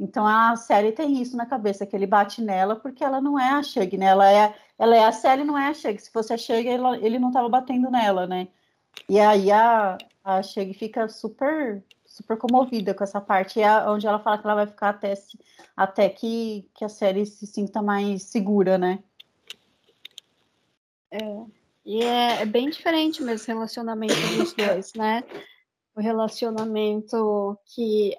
Então a série tem isso na cabeça que ele bate nela porque ela não é a Shug, né? Ela é, ela é a Sally, não é a Shug. Se fosse a Shug, ele não estava batendo nela, né? E aí a, a Shug fica super super comovida com essa parte, é onde ela fala que ela vai ficar até, até que, que a série se sinta mais segura, né? É, e é, é bem diferente mesmo o relacionamento dos dois, né? O relacionamento que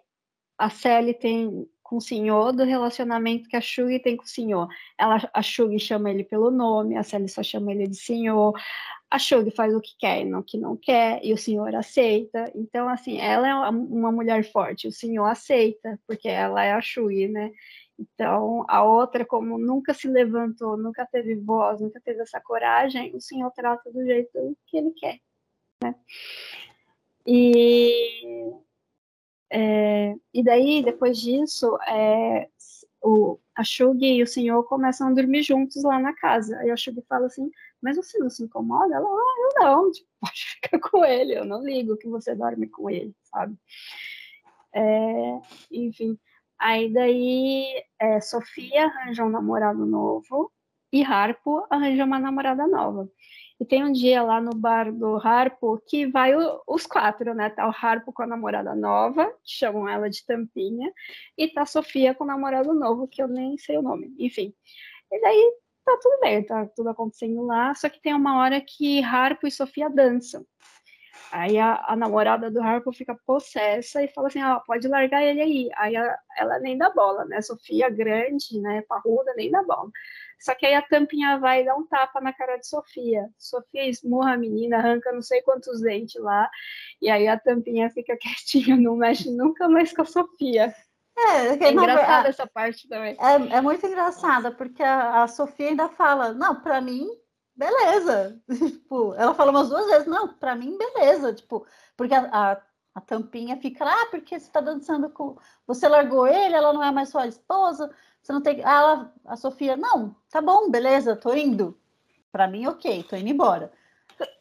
a Sally tem com o senhor do relacionamento que a Shugi tem com o senhor. Ela, a Shugi chama ele pelo nome, a Sally só chama ele de senhor. A Shugi faz o que quer e não o que não quer, e o senhor aceita. Então, assim, ela é uma mulher forte, o senhor aceita, porque ela é a Shugi, né? Então, a outra, como nunca se levantou, nunca teve voz, nunca teve essa coragem, o senhor trata do jeito que ele quer, né? E é, e daí, depois disso, é, o, a e o senhor começam a dormir juntos lá na casa. Aí a Shug fala assim, mas você não se incomoda? Ela, ah, eu não, tipo, <laughs> pode ficar com ele, eu não ligo que você dorme com ele, sabe? É, enfim, aí daí é, Sofia arranja um namorado novo e Harpo arranja uma namorada nova. E tem um dia lá no bar do Harpo que vai o, os quatro, né? Tá o Harpo com a namorada nova, que chamam ela de Tampinha, e tá a Sofia com o namorado novo, que eu nem sei o nome. Enfim. E daí tá tudo bem, tá tudo acontecendo lá, só que tem uma hora que Harpo e Sofia dançam. Aí a, a namorada do Harpo fica possessa e fala assim, ah, pode largar ele aí. Aí a, ela nem dá bola, né? Sofia grande, né, parruda, nem dá bola. Só que aí a tampinha vai dar um tapa na cara de Sofia. Sofia esmurra a menina, arranca não sei quantos dentes lá. E aí a tampinha fica <laughs> quietinha, não mexe nunca mais com a Sofia. É, é engraçada essa parte também. É, é muito engraçada, porque a, a Sofia ainda fala, não, para mim, beleza. <laughs> tipo, ela fala umas duas vezes, não, para mim, beleza. Tipo, porque a, a, a tampinha fica lá, ah, porque você está dançando com. Você largou ele, ela não é mais sua esposa você não tem. Ah, ela, a Sofia, não, tá bom, beleza, tô indo. Para mim, ok, tô indo embora.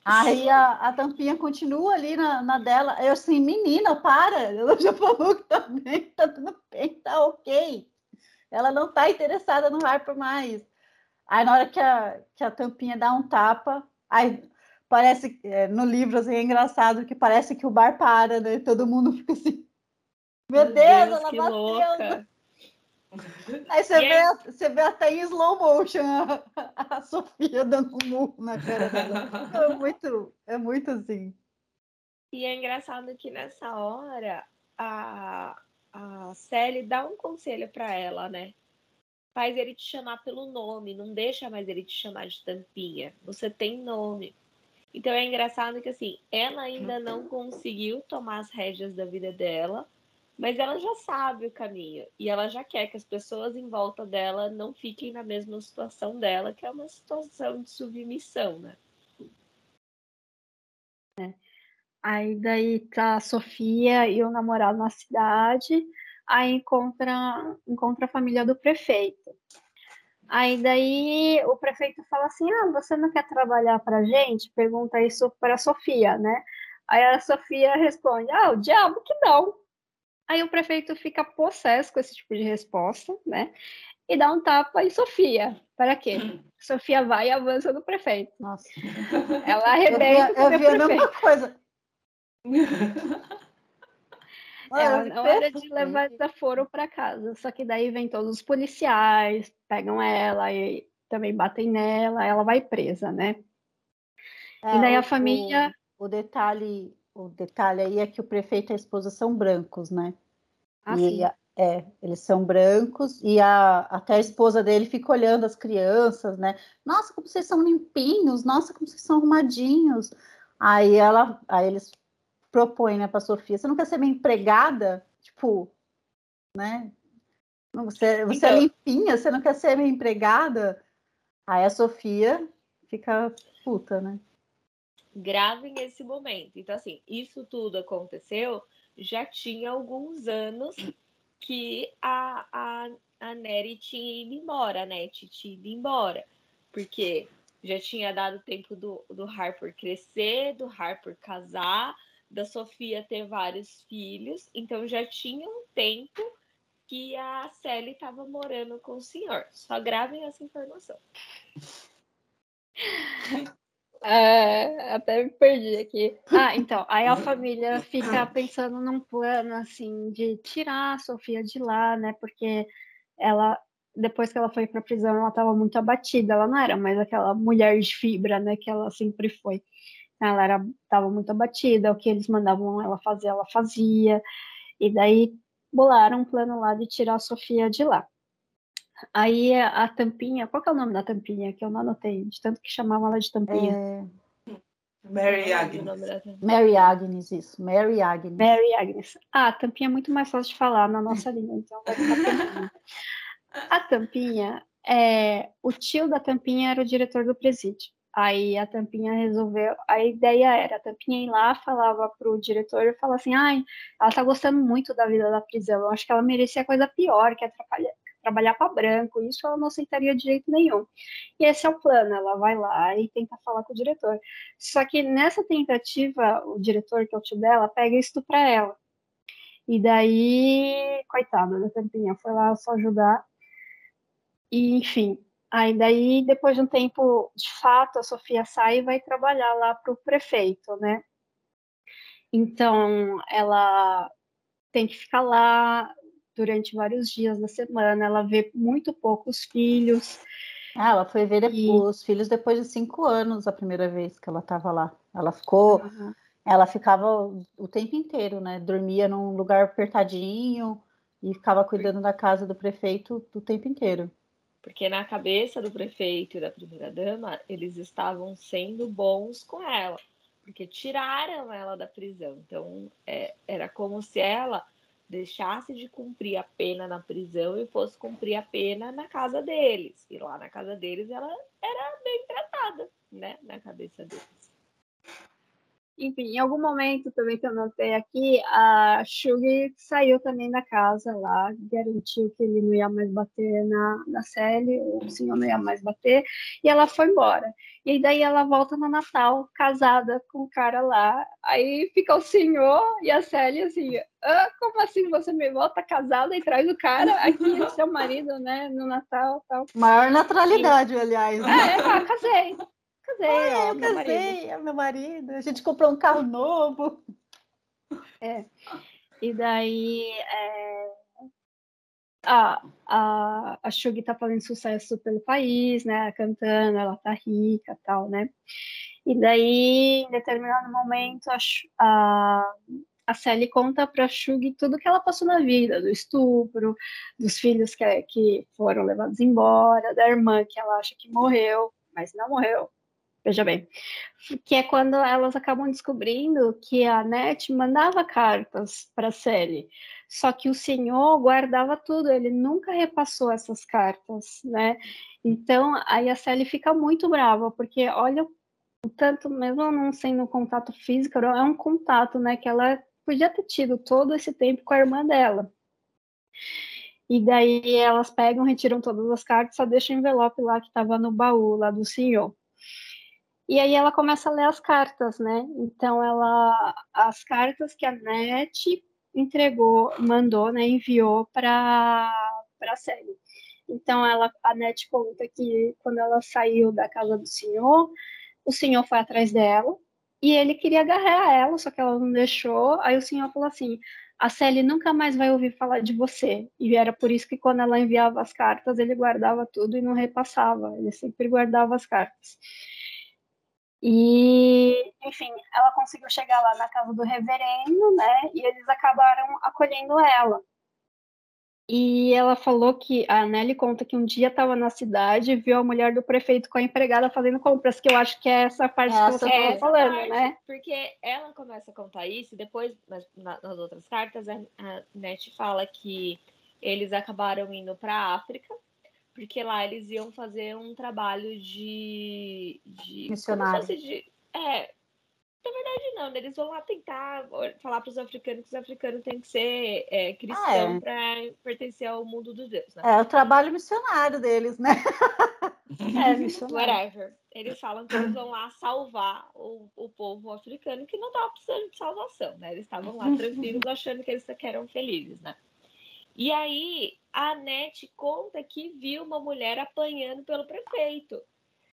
Aí a, a tampinha continua ali na, na dela. Eu assim, menina, para. Ela já falou que tá bem, tá tudo bem, tá ok. Ela não tá interessada no Harper mais. Aí na hora que a, que a tampinha dá um tapa, aí parece, é, no livro assim, é engraçado que parece que o bar para, né? Todo mundo fica assim. Meu, Meu Deus, Deus, ela bateu. Louca. <laughs> Aí você, vê, é... você vê até em slow motion a, <laughs> a Sofia dando um murro na cara dela. <laughs> É muito, é muito assim. E é engraçado que nessa hora a, a Sally dá um conselho para ela, né? Faz ele te chamar pelo nome, não deixa mais ele te chamar de tampinha. Você tem nome. Então é engraçado que assim, ela ainda não conseguiu tomar as rédeas da vida dela mas ela já sabe o caminho e ela já quer que as pessoas em volta dela não fiquem na mesma situação dela, que é uma situação de submissão, né? É. Aí daí tá a Sofia e o namorado na cidade, aí encontra, encontra a família do prefeito. Aí daí o prefeito fala assim: "Ah, você não quer trabalhar pra gente?" Pergunta isso para Sofia, né? Aí a Sofia responde: "Ah, o diabo que não." Aí o prefeito fica possesso com esse tipo de resposta, né? E dá um tapa em Sofia. Para quê? <laughs> Sofia vai e avança no prefeito. Nossa. Ela arrebenta eu vi, eu vi a mesma coisa. <laughs> Ela na hora de levar desaforo para casa. Só que daí vem todos os policiais, pegam ela e também batem nela, ela vai presa, né? É, e daí a família. O, o detalhe o detalhe aí é que o prefeito e a esposa são brancos, né? Ah, e, É, eles são brancos e a, até a esposa dele fica olhando as crianças, né? Nossa, como vocês são limpinhos, nossa, como vocês são arrumadinhos. Aí ela, aí eles propõem, né, para Sofia, você não quer ser minha empregada? Tipo, né? Você, você é então, é limpinha, você não quer ser minha empregada? Aí a Sofia fica puta, né? Gravem esse momento. Então, assim, isso tudo aconteceu já tinha alguns anos que a, a, a Nery tinha ido embora, né? Tinha ido embora. Porque já tinha dado tempo do, do Harper crescer, do Harper casar, da Sofia ter vários filhos. Então já tinha um tempo que a Sally estava morando com o senhor. Só gravem essa informação. É, até me perdi aqui. Ah, então, aí a família fica pensando num plano assim de tirar a Sofia de lá, né? Porque ela, depois que ela foi para prisão, ela estava muito abatida. Ela não era mais aquela mulher de fibra, né? Que ela sempre foi. Ela era, estava muito abatida. O que eles mandavam ela fazer, ela fazia. E daí bolaram um plano lá de tirar a Sofia de lá. Aí a, tampinha, qual que é o nome da tampinha que eu não anotei, de tanto que chamavam ela de tampinha? É... Mary Agnes. Mary Agnes, isso. Mary Agnes. Mary Agnes. Ah, a tampinha é muito mais fácil de falar na nossa <laughs> língua, então vai ficar tampinha. A tampinha, é, o tio da tampinha era o diretor do presídio. Aí a Tampinha resolveu, a ideia era, a Tampinha ir lá, falava pro diretor e falava assim, ai, ela tá gostando muito da vida da prisão, eu acho que ela merecia coisa pior, que é atrapalhar, trabalhar para branco, isso ela não aceitaria de jeito nenhum. E esse é o plano, ela vai lá e tenta falar com o diretor. Só que nessa tentativa, o diretor, que é o tio dela, pega isso para ela. E daí, coitada da Tampinha, foi lá só ajudar. E, enfim, Aí daí, depois de um tempo, de fato, a Sofia sai e vai trabalhar lá para o prefeito, né? Então, ela tem que ficar lá durante vários dias da semana, ela vê muito poucos filhos. Ah, ela foi ver e... os filhos depois de cinco anos, a primeira vez que ela estava lá. Ela ficou, uhum. ela ficava o tempo inteiro, né? Dormia num lugar apertadinho e ficava cuidando da casa do prefeito o tempo inteiro. Porque na cabeça do prefeito e da primeira-dama, eles estavam sendo bons com ela, porque tiraram ela da prisão. Então, é, era como se ela deixasse de cumprir a pena na prisão e fosse cumprir a pena na casa deles. E lá na casa deles ela era bem tratada, né? Na cabeça deles. Enfim, em algum momento também que eu notei aqui, a Shugi saiu também da casa lá, garantiu que ele não ia mais bater na, na Sally, o senhor não ia mais bater, e ela foi embora. E daí ela volta no Natal, casada com o cara lá, aí fica o senhor e a Sally assim, ah, como assim você me volta casada e traz o cara aqui, seu marido, né, no Natal tal. Maior naturalidade, aliás. Né? É, ah, casei casei. Ah, eu casei, marido. é meu marido. A gente comprou um carro novo. <laughs> É. E daí é, a, a, a Shug tá fazendo sucesso pelo país, né? Cantando, ela tá rica tal, né? E daí, em determinado momento, a, a, a Sally conta pra Shug tudo que ela passou na vida, do estupro, dos filhos que, que foram levados embora, da irmã que ela acha que morreu, mas não morreu. Veja bem, que é quando elas acabam descobrindo que a Net mandava cartas para Sally, só que o senhor guardava tudo, ele nunca repassou essas cartas, né? Então, aí a Sally fica muito brava, porque olha o tanto, mesmo não sendo um contato físico, é um contato, né, que ela podia ter tido todo esse tempo com a irmã dela. E daí elas pegam, retiram todas as cartas, só deixam o envelope lá que estava no baú lá do senhor. E aí ela começa a ler as cartas, né? Então ela as cartas que a NET entregou, mandou, né, enviou para para a série. Então ela a NET conta que quando ela saiu da casa do senhor, o senhor foi atrás dela e ele queria agarrar ela, só que ela não deixou. Aí o senhor falou assim: a Sally nunca mais vai ouvir falar de você. E era por isso que quando ela enviava as cartas, ele guardava tudo e não repassava. Ele sempre guardava as cartas. E, enfim, ela conseguiu chegar lá na casa do reverendo, né? E eles acabaram acolhendo ela. E ela falou que a Nelly conta que um dia estava na cidade e viu a mulher do prefeito com a empregada fazendo compras, que eu acho que é essa parte essa que você estava falando, parte, né? Porque ela começa a contar isso e depois, nas, nas outras cartas, a, a Net fala que eles acabaram indo para a África, porque lá eles iam fazer um trabalho de. de Missionário. De, é, na verdade, não. Eles vão lá tentar falar para os africanos que os africanos têm que ser é, cristãos ah, é. para pertencer ao mundo dos deuses. Né? É o trabalho missionário deles, né? é, <laughs> missionário. Whatever. Eles falam que eles vão lá salvar o, o povo africano que não estava precisando de salvação, né? Eles estavam lá <laughs> tranquilos achando que eles eram felizes, né? E aí a Nete conta que viu uma mulher apanhando pelo prefeito.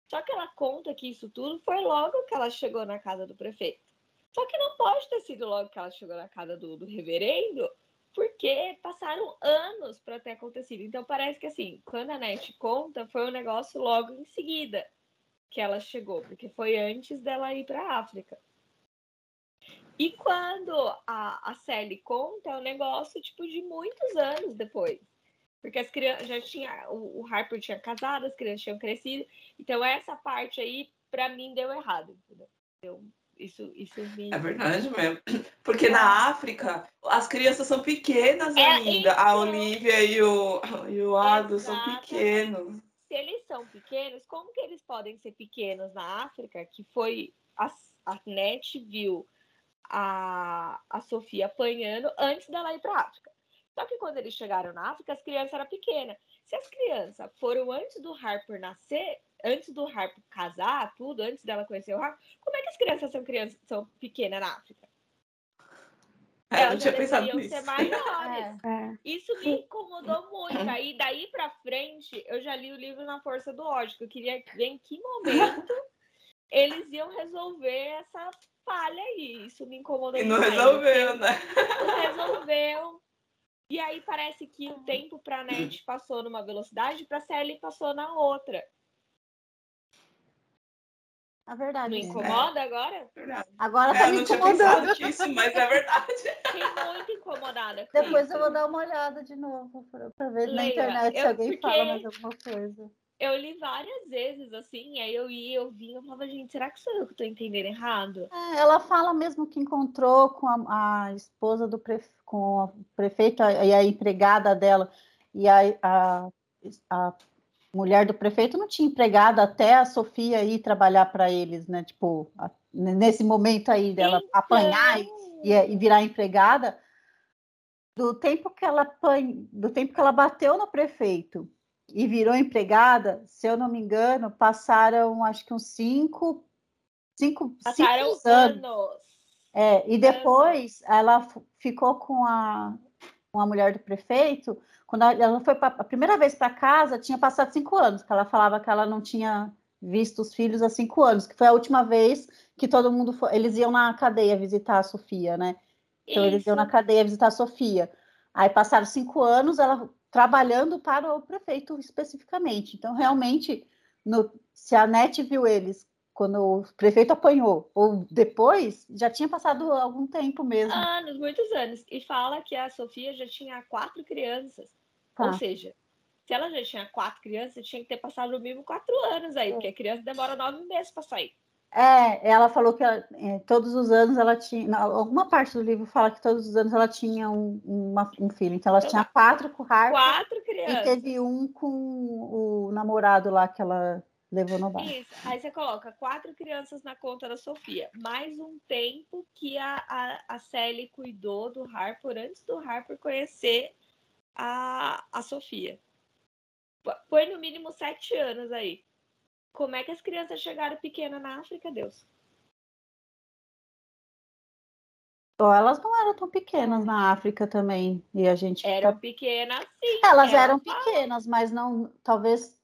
Só que ela conta que isso tudo foi logo que ela chegou na casa do prefeito. Só que não pode ter sido logo que ela chegou na casa do, do reverendo, porque passaram anos para ter acontecido. Então parece que assim, quando a Net conta, foi um negócio logo em seguida que ela chegou, porque foi antes dela ir para a África. E quando a, a Sally conta, é um negócio tipo de muitos anos depois. Porque as crianças já tinha. O, o Harper tinha casado, as crianças tinham crescido. Então, essa parte aí, para mim, deu errado, entendeu? Então, isso, isso me... É verdade mesmo. <clears throat> Porque na África, as crianças são pequenas é, ainda. A Olivia e o, e o Ado são pequenos. Se eles são pequenos, como que eles podem ser pequenos na África? Que foi. A, a NET viu a, a Sofia apanhando antes dela ir para a África. Só que quando eles chegaram na África, as crianças eram pequenas. Se as crianças foram antes do Harper nascer, antes do Harper casar, tudo, antes dela conhecer o Harper, como é que as crianças são crianças são pequenas na África? É, Elas não tinha pensado nisso. ser maiores. É, <laughs> é. Isso me incomodou muito. Aí daí para frente, eu já li o livro Na Força do Ódio, eu queria ver em que momento <laughs> eles iam resolver essa falha aí. Isso me incomodou E não resolveu, né? Não resolveu. E aí parece que o tempo para a net passou numa velocidade, para a Sally passou na outra. É verdade. Não incomoda é. agora? Verdade. Agora é, tá me incomodando. Disso, mas é verdade. <laughs> Fiquei muito incomodada. Depois isso. eu vou dar uma olhada de novo para ver Leia. na internet se alguém fala mais alguma coisa eu li várias vezes, assim, aí eu ia, eu vinha, eu falava, gente, será que sou eu que estou entendendo errado? É, ela fala mesmo que encontrou com a, a esposa do prefe, com o prefeito e a empregada dela, e a, a, a mulher do prefeito não tinha empregado até a Sofia ir trabalhar para eles, né? Tipo, a, nesse momento aí dela então... apanhar e, e, virar empregada, do tempo que ela do tempo que ela bateu no prefeito e virou empregada, se eu não me engano, passaram acho que uns cinco, cinco, passaram cinco anos. anos. É, e depois ela ficou com a, com a mulher do prefeito. Quando ela foi pra, a primeira vez para casa, tinha passado cinco anos, que ela falava que ela não tinha visto os filhos há cinco anos, que foi a última vez que todo mundo foi, eles iam na cadeia visitar a Sofia, né? Então Isso. eles iam na cadeia visitar a Sofia. Aí passaram cinco anos, ela trabalhando para o prefeito especificamente. Então, realmente, no, se a NET viu eles quando o prefeito apanhou, ou depois, já tinha passado algum tempo mesmo. Anos, muitos anos. E fala que a Sofia já tinha quatro crianças. Tá. Ou seja, se ela já tinha quatro crianças, tinha que ter passado no mínimo quatro anos aí, é. porque a criança demora nove meses para sair. É, ela falou que ela, é, todos os anos ela tinha. alguma parte do livro fala que todos os anos ela tinha um, uma, um filho. Então ela então, tinha quatro com o Harper. Quatro crianças. E teve um com o namorado lá que ela levou no bar. Isso. Aí você coloca quatro crianças na conta da Sofia. Mais um tempo que a, a, a Sally cuidou do Harper antes do Harper conhecer a, a Sofia. Foi no mínimo sete anos aí. Como é que as crianças chegaram pequenas na África, Deus? Ou elas não eram tão pequenas na África também. E a gente. Eram tá... pequenas, sim. Elas eram pequenas, mas não. Talvez.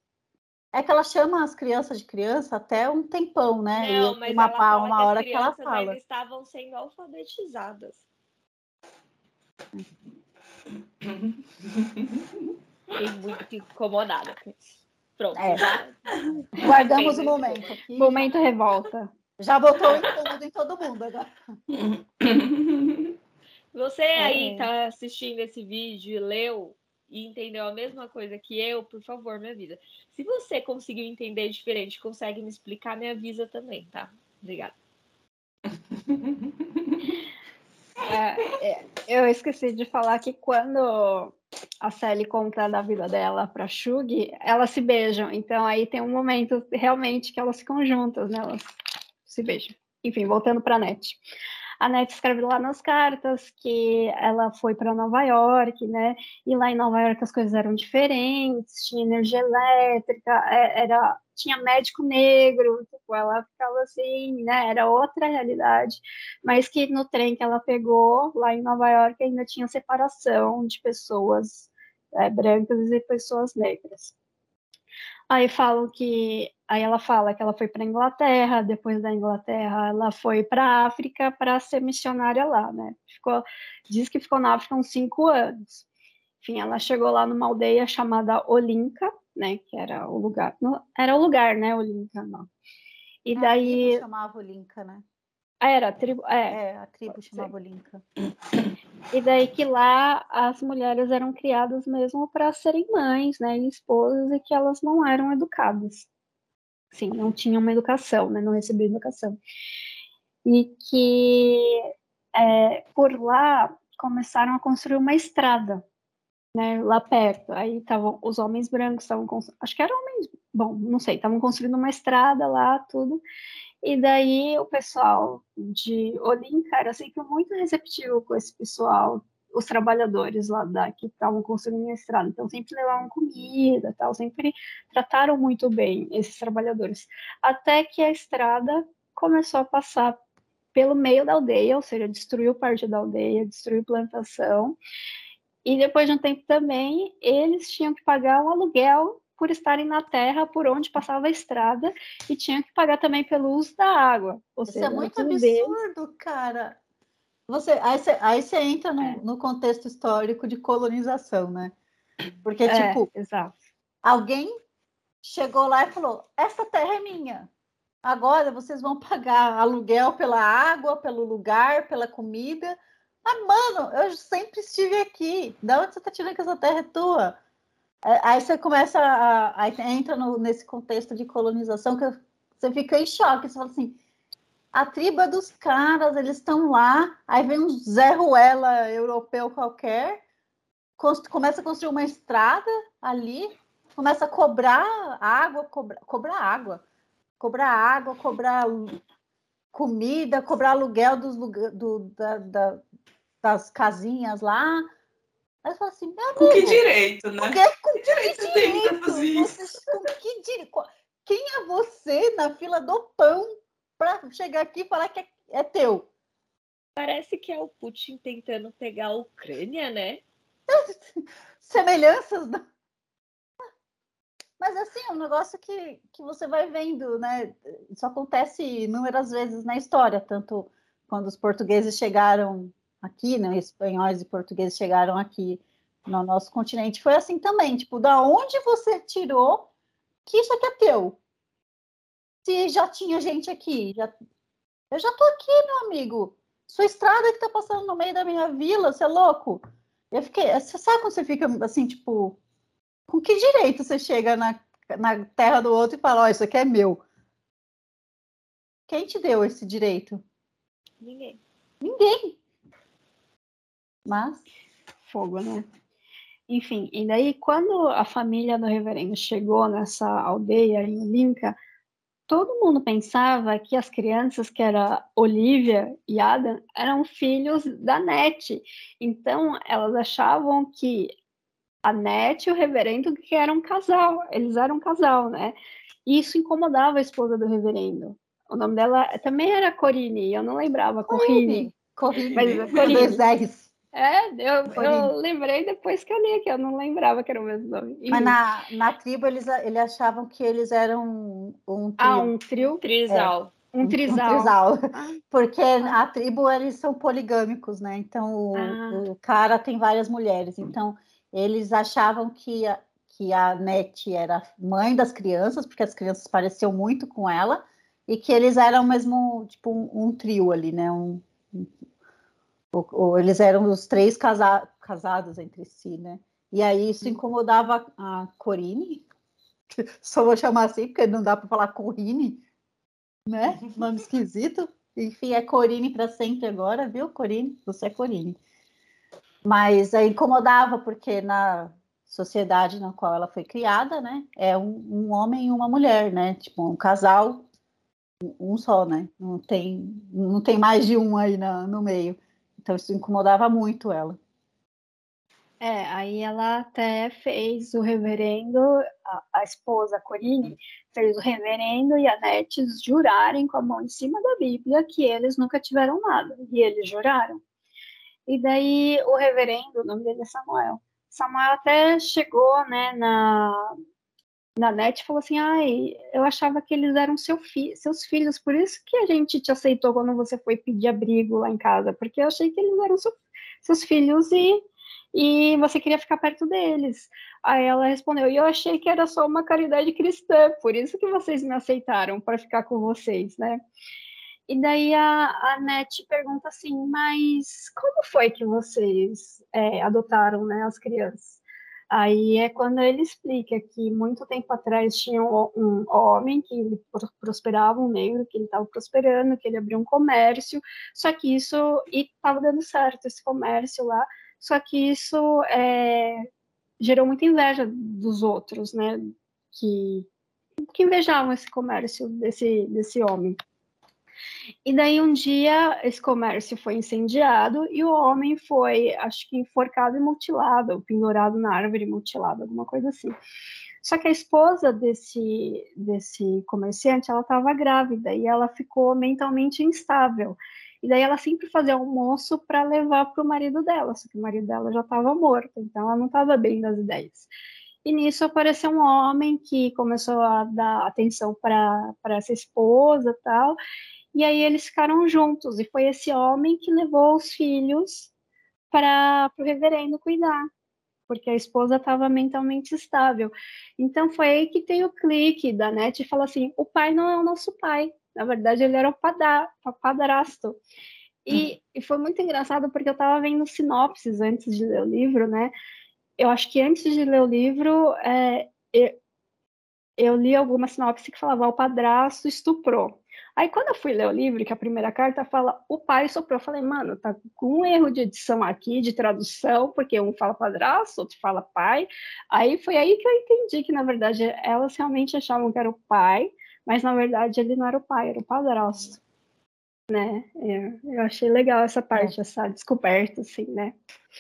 É que ela chama as crianças de criança até um tempão, né? Não, mas uma, ela fala uma hora que, ela fala. Ainda estavam sendo alfabetizadas. Fiquei muito incomodada com isso. Pronto. É. <laughs> Guardamos o momento. Aqui. Momento revolta. Já botou o incômodo em todo mundo agora. <laughs> Você aí está assistindo esse vídeo e leu e entendeu a mesma coisa que eu, por favor, me avisa. Se você conseguiu entender diferente, consegue me explicar, me avisa também, tá? Obrigada. <laughs> É, é, eu esqueci de falar que quando a Sally conta da vida dela para Shug, elas se beijam. Então aí tem um momento realmente que elas ficam juntas, né? Elas se beijam. Enfim, voltando para a Net a Net escreve lá nas cartas que ela foi para Nova York, né? E lá em Nova York as coisas eram diferentes, tinha energia elétrica, é, era tinha médico negro, tipo, ela ficava assim, né? Era outra realidade, mas que no trem que ela pegou lá em Nova York ainda tinha separação de pessoas é, brancas e pessoas negras. Aí falam que aí ela fala que ela foi para a Inglaterra, depois da Inglaterra ela foi para a África para ser missionária lá, né? Ficou, diz que ficou na África uns cinco anos. Enfim, ela chegou lá numa aldeia chamada Olinka, né? Que era o lugar, não, era o lugar, né? Olinka, não. E daí chamava Olinka, né? Era a tribo, é, é a tribo chamava Olinka. E daí que lá as mulheres eram criadas mesmo para serem mães, né, e esposas, e que elas não eram educadas. Sim, não tinham uma educação, né, não recebiam educação. E que é, por lá começaram a construir uma estrada, né, lá perto. Aí estavam os homens brancos, estavam acho que eram homens, bom, não sei, estavam construindo uma estrada lá, tudo. E daí o pessoal de Olinka era sempre muito receptivo com esse pessoal, os trabalhadores lá da, que estavam construindo a estrada. Então sempre levavam comida, tal, sempre trataram muito bem esses trabalhadores. Até que a estrada começou a passar pelo meio da aldeia, ou seja, destruiu parte da aldeia, destruiu plantação. E depois de um tempo também, eles tinham que pagar um aluguel por estarem na terra por onde passava a estrada e tinha que pagar também pelo uso da água. Ou Isso é seja, é muito absurdo, deles... cara. Você, aí, você, aí você entra no, é. no, contexto histórico de colonização, né? Porque, é, tipo, exato. alguém chegou lá e falou: essa terra é minha. Agora vocês vão pagar aluguel pela água, pelo lugar, pela comida. Ah, mano, eu sempre estive aqui. Da onde você tá tirando que essa terra é tua? É, aí você começa a, aí entra no, nesse contexto de colonização que você fica em choque. Você fala assim: a tribo é dos caras, eles estão lá. Aí vem um Zé Ruela europeu qualquer, começa a construir uma estrada ali, começa a cobrar água, cobrar, cobrar água, cobrar água, cobrar comida, cobrar aluguel dos, do, da, da, das casinhas lá Aí eu falo assim, meu amigo, Com que direito, né? Porque, com que direito você tem fazer isso? com que direito? Quem é você na fila do pão para chegar aqui e falar que é, é teu? Parece que é o Putin tentando pegar a Ucrânia, né? <laughs> Semelhanças. Mas assim, é um negócio que, que você vai vendo, né? Isso acontece inúmeras vezes na história, tanto quando os portugueses chegaram aqui, né, espanhóis e portugueses chegaram aqui no nosso continente, foi assim também, tipo, da onde você tirou que isso aqui é teu? Se já tinha gente aqui, já... eu já tô aqui, meu amigo. Sua estrada que tá passando no meio da minha vila, você é louco? Eu fiquei, você sabe quando você fica assim, tipo, com que direito você chega na, na terra do outro e fala, ó, oh, isso aqui é meu? Quem te deu esse direito? Ninguém. Ninguém. Mas. Fogo, né? Enfim, e daí quando a família do reverendo chegou nessa aldeia em Linca, todo mundo pensava que as crianças, que era Olivia e Adam, eram filhos da Nete. Então, elas achavam que a Nete e o reverendo que eram um casal, eles eram um casal, né? E isso incomodava a esposa do reverendo. O nome dela também era Corine, eu não lembrava, Corine. Corine, Mas, Corine. Dois R's. É, eu, eu lembrei depois que eu li aqui, eu não lembrava que era o mesmo nome. Mas na, na tribo eles, eles achavam que eles eram um trio. Ah, um trio? Trisal. É, um, trisal. Um trisal. Ah. Porque a tribo eles são poligâmicos, né? Então o, ah. o, cara tem várias mulheres. Então eles achavam que a, que a Net era mãe das crianças, porque as crianças pareciam muito com ela, e que eles eram mesmo tipo um, um trio ali, né? Um, ou, ou eles eram os três casa, casados entre si, né? E aí isso incomodava a Corine, <laughs> só vou chamar assim, porque não dá para falar Corine, né? Nome <laughs> esquisito. Enfim, é Corine para sempre agora, viu, Corine? Você é Corine. Mas aí incomodava, porque na sociedade na qual ela foi criada, né, é um, um homem e uma mulher, né? Tipo, um casal, um só, né? Não tem, não tem mais de um aí na, no meio. Então isso incomodava muito ela. É, aí ela até fez o reverendo, a, a esposa Corine, fez o reverendo e a Netes jurarem com a mão em cima da Bíblia que eles nunca tiveram nada. E eles juraram. E daí o reverendo, o nome dele é Samuel. Samuel até chegou, né, na, na net falou assim: ai, eu achava que eles eram seu fi seus filhos, por isso que a gente te aceitou quando você foi pedir abrigo lá em casa, porque eu achei que eles eram seu, seus filhos e e você queria ficar perto deles. Aí ela respondeu: e eu achei que era só uma caridade cristã, por isso que vocês me aceitaram para ficar com vocês, né? E daí a, a Net pergunta assim: mas como foi que vocês é, adotaram né, as crianças? Aí é quando ele explica que muito tempo atrás tinha um, um homem que ele prosperava, um negro, que ele estava prosperando, que ele abriu um comércio, só que isso estava dando certo, esse comércio lá, só que isso é, gerou muita inveja dos outros, né? Que, que invejavam esse comércio desse, desse homem. E daí um dia esse comércio foi incendiado e o homem foi, acho que enforcado e mutilado, pendurado na árvore mutilado, alguma coisa assim. Só que a esposa desse, desse comerciante, ela estava grávida e ela ficou mentalmente instável. E daí ela sempre fazia almoço para levar para o marido dela, só que o marido dela já estava morto, então ela não estava bem das ideias. E nisso apareceu um homem que começou a dar atenção para essa esposa tal, e aí eles ficaram juntos, e foi esse homem que levou os filhos para o reverendo cuidar, porque a esposa estava mentalmente estável. Então foi aí que tem o clique da net e fala assim: o pai não é o nosso pai, na verdade, ele era o padrasto. E, hum. e foi muito engraçado porque eu estava vendo sinopses antes de ler o livro, né? Eu acho que antes de ler o livro, é, eu, eu li alguma sinopse que falava o padrasto estuprou. Aí quando eu fui ler o livro, que a primeira carta fala o pai estuprou, eu falei, mano, tá com um erro de edição aqui, de tradução, porque um fala padrasto, outro fala pai. Aí foi aí que eu entendi que, na verdade, elas realmente achavam que era o pai, mas na verdade ele não era o pai, era o padrasto. Né? É, eu achei legal essa parte, é. essa descoberta, assim, né?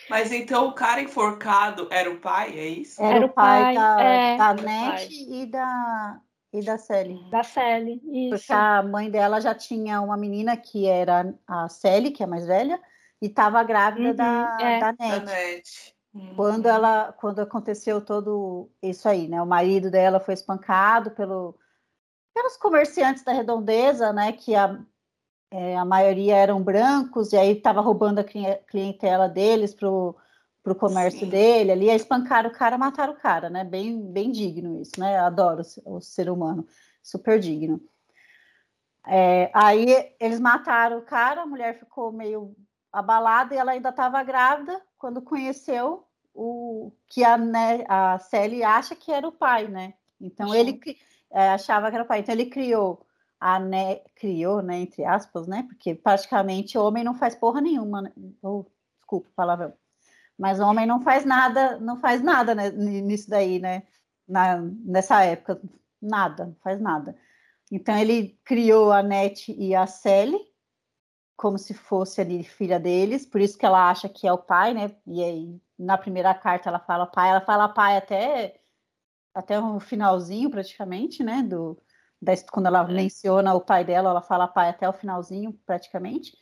Mas então o cara enforcado era o pai, é isso? Era, era o pai, pai da, é, da Net e da, e da Sally. Da Sally, isso. Porque a mãe dela já tinha uma menina que era a Sally, que é mais velha, e estava grávida uhum, da, é. da Net. Da Net. Uhum. Quando ela, quando aconteceu todo isso aí, né? O marido dela foi espancado pelo pelos comerciantes da redondeza, né, que a, é, a maioria eram brancos, e aí estava roubando a clientela deles para o comércio Sim. dele, ali, aí espancaram o cara, mataram o cara, né, bem, bem digno isso, né, adoro o ser humano, super digno. É, aí eles mataram o cara, a mulher ficou meio abalada e ela ainda estava grávida quando conheceu o que a, né, a Sally acha que era o pai, né? Então Sim. ele é, achava que era o pai. Então ele criou a né, criou, né, entre aspas, né? Porque praticamente homem não faz porra nenhuma, né? Oh, desculpa, palavrão. Mas o homem não faz nada, não faz nada né, nisso daí, né? Na, nessa época, nada, não faz nada. Então ele criou a Net e a Sally como se fosse ali filha deles, por isso que ela acha que é o pai, né? E aí na primeira carta ela fala pai, ela fala pai até até o finalzinho praticamente, né? Do, da, quando ela é. menciona o pai dela, ela fala pai até o finalzinho praticamente.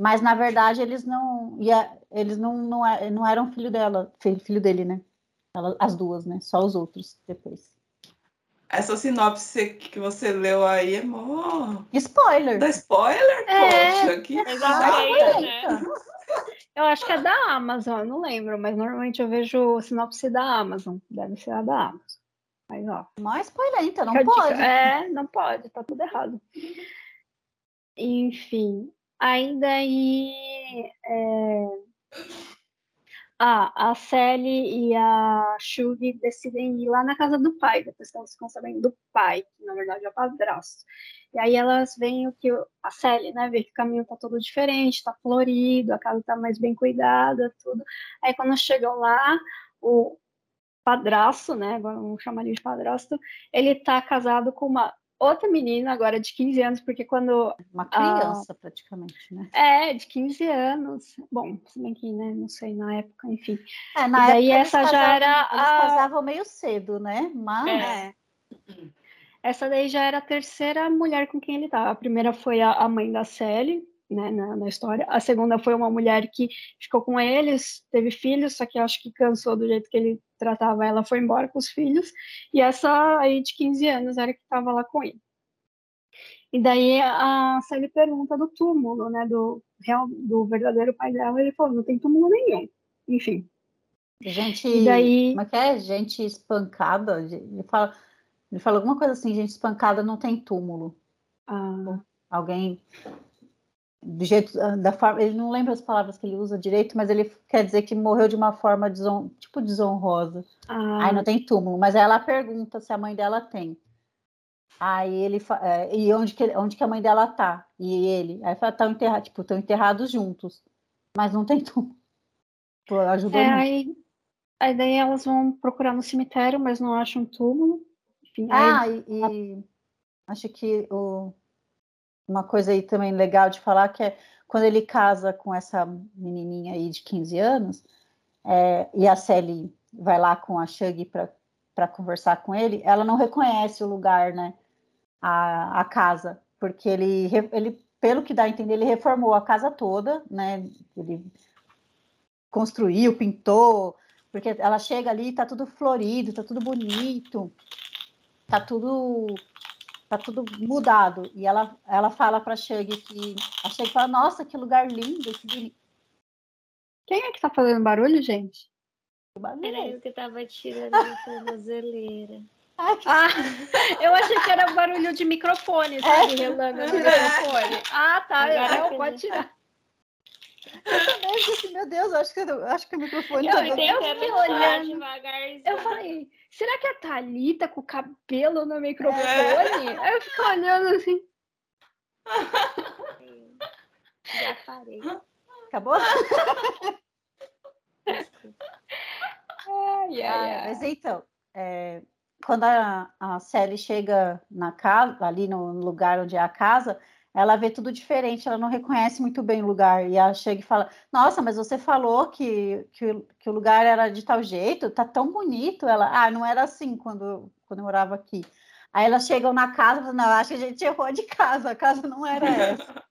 Mas na verdade eles não, ia, eles não, não, é, não eram filho dela, filho dele, né? Ela, as duas, né? Só os outros depois. Essa sinopse que você leu aí é mó. Spoiler! Da spoiler? É, Poxa, que exatamente, né? Eu acho que é da Amazon, não lembro, mas normalmente eu vejo sinopse da Amazon. Deve ser a da Amazon. Mas, ó. Mais spoilenta, não pode. Dica. É, não pode, tá tudo errado. Enfim, aí daí. É... Ah, a Sally e a Shugi decidem ir lá na casa do pai, depois que elas ficam sabendo do pai, que na verdade é o padrasto. E aí elas veem o que a Sally, né, vê que o caminho tá todo diferente, tá florido, a casa tá mais bem cuidada, tudo. Aí quando chegam lá, o padrasto, né, agora vamos chamar ele de padrasto, ele tá casado com uma outra menina agora de 15 anos, porque quando. Uma criança, praticamente, né? É, de 15 anos. Bom, se bem que, né, não sei, na época, enfim. É, na e daí época essa eles já casavam, era. Eles a... casavam meio cedo, né? Mas. É. Essa daí já era a terceira mulher com quem ele estava. A primeira foi a, a mãe da Sally, né, na, na, história. A segunda foi uma mulher que ficou com eles, teve filhos, só que acho que cansou do jeito que ele tratava ela, foi embora com os filhos. E essa aí de 15 anos era que estava lá com ele. E daí a Sally pergunta do túmulo, né, do, real, do verdadeiro pai dela, ele falou, não tem túmulo nenhum. Enfim. Gente, e daí... como é que é? Gente espancada, ele fala ele falou alguma coisa assim, gente espancada não tem túmulo. Ah. Alguém do jeito da forma, ele não lembra as palavras que ele usa direito, mas ele quer dizer que morreu de uma forma deson, tipo desonrosa. Ah. Aí não tem túmulo, mas ela pergunta se a mãe dela tem. Aí ele é, e onde que onde que a mãe dela tá? E ele, aí fala, estão enterrados, tipo, estão enterrados juntos, mas não tem túmulo. Pô, ajudou é, muito. Aí, aí daí elas vão procurar no cemitério, mas não acham túmulo. Enfim, ah, aí... e, e, acho que o, uma coisa aí também legal de falar que é quando ele casa com essa menininha aí de 15 anos, é, e a Sally vai lá com a Shug para conversar com ele, ela não reconhece o lugar, né? A, a casa, porque ele, ele, pelo que dá a entender, ele reformou a casa toda, né? Ele construiu, pintou, porque ela chega ali, tá tudo florido, tá tudo bonito tá tudo tá tudo mudado. E ela, ela fala para Shug que a Shug fala, nossa, que lugar lindo, que bonito. Quem é que tá fazendo barulho, gente? Era eu que tava tirando a tornozeleira. <laughs> Ah, eu achei que era barulho de microfone, sabe? É. Relando no <laughs> microfone. Ah, tá. Agora não, pode tirar. Eu disse, meu Deus, acho que, acho que o microfone eu, tá eu, eu olhando. Eu falei, será que a Thalita com o cabelo no microfone? É. Aí eu fico olhando assim. Já parei. Acabou? ai, ai, ai. Mas então, é, quando a, a Sally chega na casa, ali no lugar onde é a casa, ela vê tudo diferente, ela não reconhece muito bem o lugar. E ela chega e fala: Nossa, mas você falou que, que, que o lugar era de tal jeito, tá tão bonito. Ela, ah, não era assim quando, quando eu morava aqui. Aí elas chegam na casa e falam: Não, acho que a gente errou de casa, a casa não era essa. <laughs>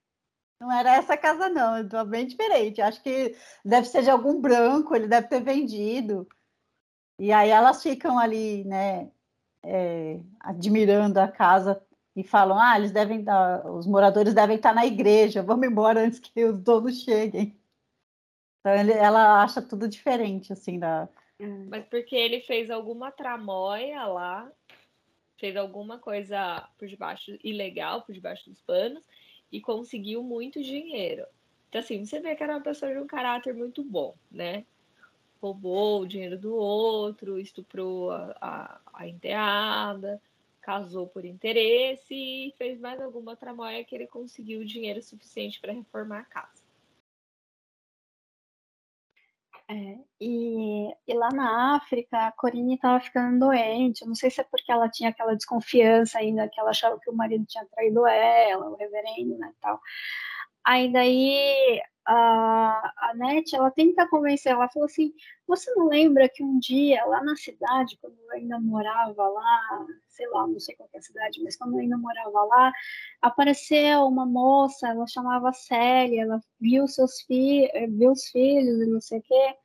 Não era essa casa, não, é bem diferente. Acho que deve ser de algum branco, ele deve ter vendido. E aí elas ficam ali, né, é, admirando a casa e falam: ah, eles devem dar, os moradores devem estar na igreja, vamos embora antes que os donos cheguem. Então ele, ela acha tudo diferente, assim, da. Mas porque ele fez alguma tramóia lá, fez alguma coisa por debaixo ilegal, por debaixo dos panos, e conseguiu muito dinheiro. Então, assim, você vê que era uma pessoa de um caráter muito bom, né? Roubou o dinheiro do outro, estuprou a, a, a enteada, casou por interesse e fez mais alguma tramóia que ele conseguiu dinheiro suficiente para reformar a casa. É, e, e, lá na África, a Corine estava ficando doente. Não sei se é porque ela tinha aquela desconfiança ainda, que ela achava que o marido tinha traído ela, o reverendo, né, tal. Aí daí a, a Net, ela tenta convencer, ela falou assim, você não lembra que um dia lá na cidade, quando eu ainda morava lá, sei lá, não sei qual é a cidade, mas quando eu ainda morava lá, apareceu uma moça, ela chamava Célia, ela viu seus filhos, viu os filhos e não sei o quê.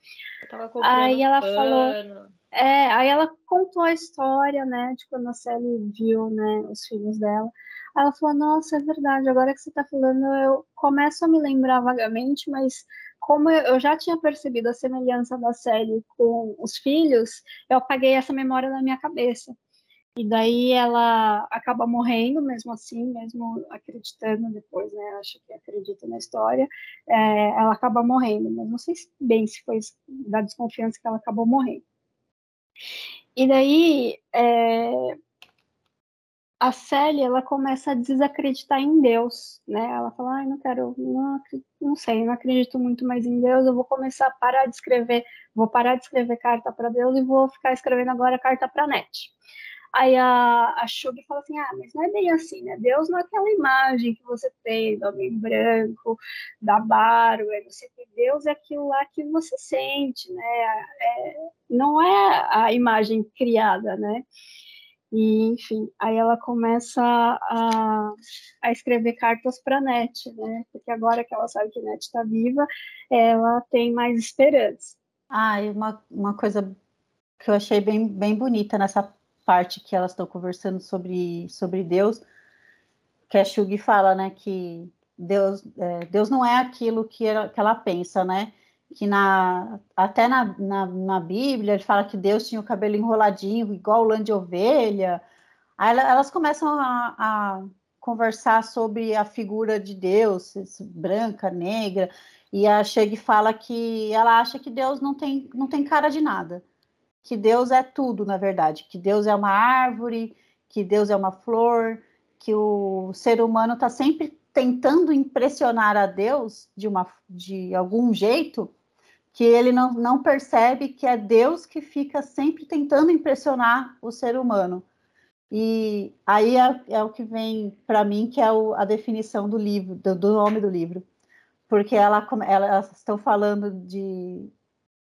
Aí ela pano. falou, é, aí ela contou a história, né, de quando a Sally viu, né, os filhos dela. Ela falou: Nossa, é verdade, agora que você está falando, eu começo a me lembrar vagamente, mas como eu já tinha percebido a semelhança da série com os filhos, eu apaguei essa memória da minha cabeça. E daí ela acaba morrendo, mesmo assim, mesmo acreditando depois, né? Acho que acredita na história. É, ela acaba morrendo, mas não sei bem se foi da desconfiança que ela acabou morrendo. E daí é, a Célia ela começa a desacreditar em Deus, né? Ela fala, ai, não quero, não, não sei, não acredito muito mais em Deus, eu vou começar a parar de escrever, vou parar de escrever carta para Deus e vou ficar escrevendo agora carta para net. Aí a, a Shug fala assim, ah, mas não é bem assim, né? Deus não é aquela imagem que você tem do homem branco, da barba, não sei o que. Deus é aquilo lá que você sente, né? É, não é a imagem criada, né? E, enfim, aí ela começa a, a escrever cartas para NET, né? Porque agora que ela sabe que NET está viva, ela tem mais esperança. Ah, e uma, uma coisa que eu achei bem, bem bonita nessa parte que elas estão conversando sobre, sobre Deus, que a Shug fala, né, que Deus, é, Deus não é aquilo que ela, que ela pensa, né? Que na, até na, na, na, Bíblia ele fala que Deus tinha o cabelo enroladinho, igual lã de ovelha. Aí elas começam a, a conversar sobre a figura de Deus, branca, negra, e a Shug fala que ela acha que Deus não tem, não tem cara de nada. Que Deus é tudo, na verdade, que Deus é uma árvore, que Deus é uma flor, que o ser humano está sempre tentando impressionar a Deus de, uma, de algum jeito, que ele não, não percebe que é Deus que fica sempre tentando impressionar o ser humano. E aí é, é o que vem para mim, que é o, a definição do livro, do, do, nome do livro. Porque ela, ela, elas estão falando de,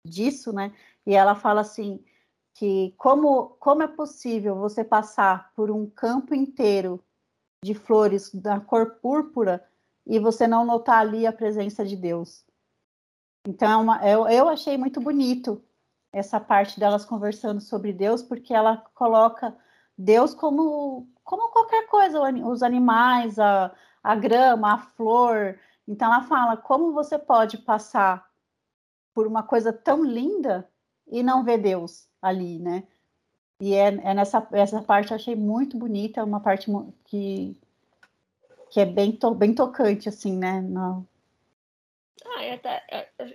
disso, né? E ela fala assim: que como, como é possível você passar por um campo inteiro de flores da cor púrpura e você não notar ali a presença de Deus. Então, é eu, eu achei muito bonito essa parte delas conversando sobre Deus, porque ela coloca Deus como, como qualquer coisa, os animais, a, a grama, a flor. Então, ela fala como você pode passar por uma coisa tão linda e não ver Deus ali, né? E é, é nessa essa parte eu achei muito bonita, uma parte que, que é bem, to, bem tocante, assim, né? No... Ah, até,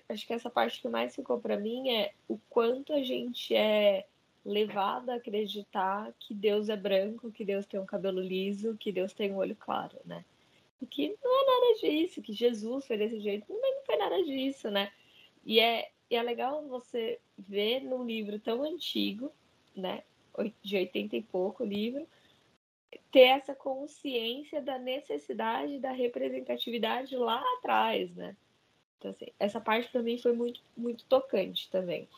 acho que essa parte que mais ficou para mim é o quanto a gente é levado a acreditar que Deus é branco, que Deus tem um cabelo liso, que Deus tem um olho claro, né? E que não é nada disso, que Jesus foi desse jeito, não foi nada disso, né? E é, e é legal você ver num livro tão antigo, né? De 80 e pouco livro, ter essa consciência da necessidade da representatividade lá atrás, né? Então, assim, essa parte para mim foi muito, muito tocante também.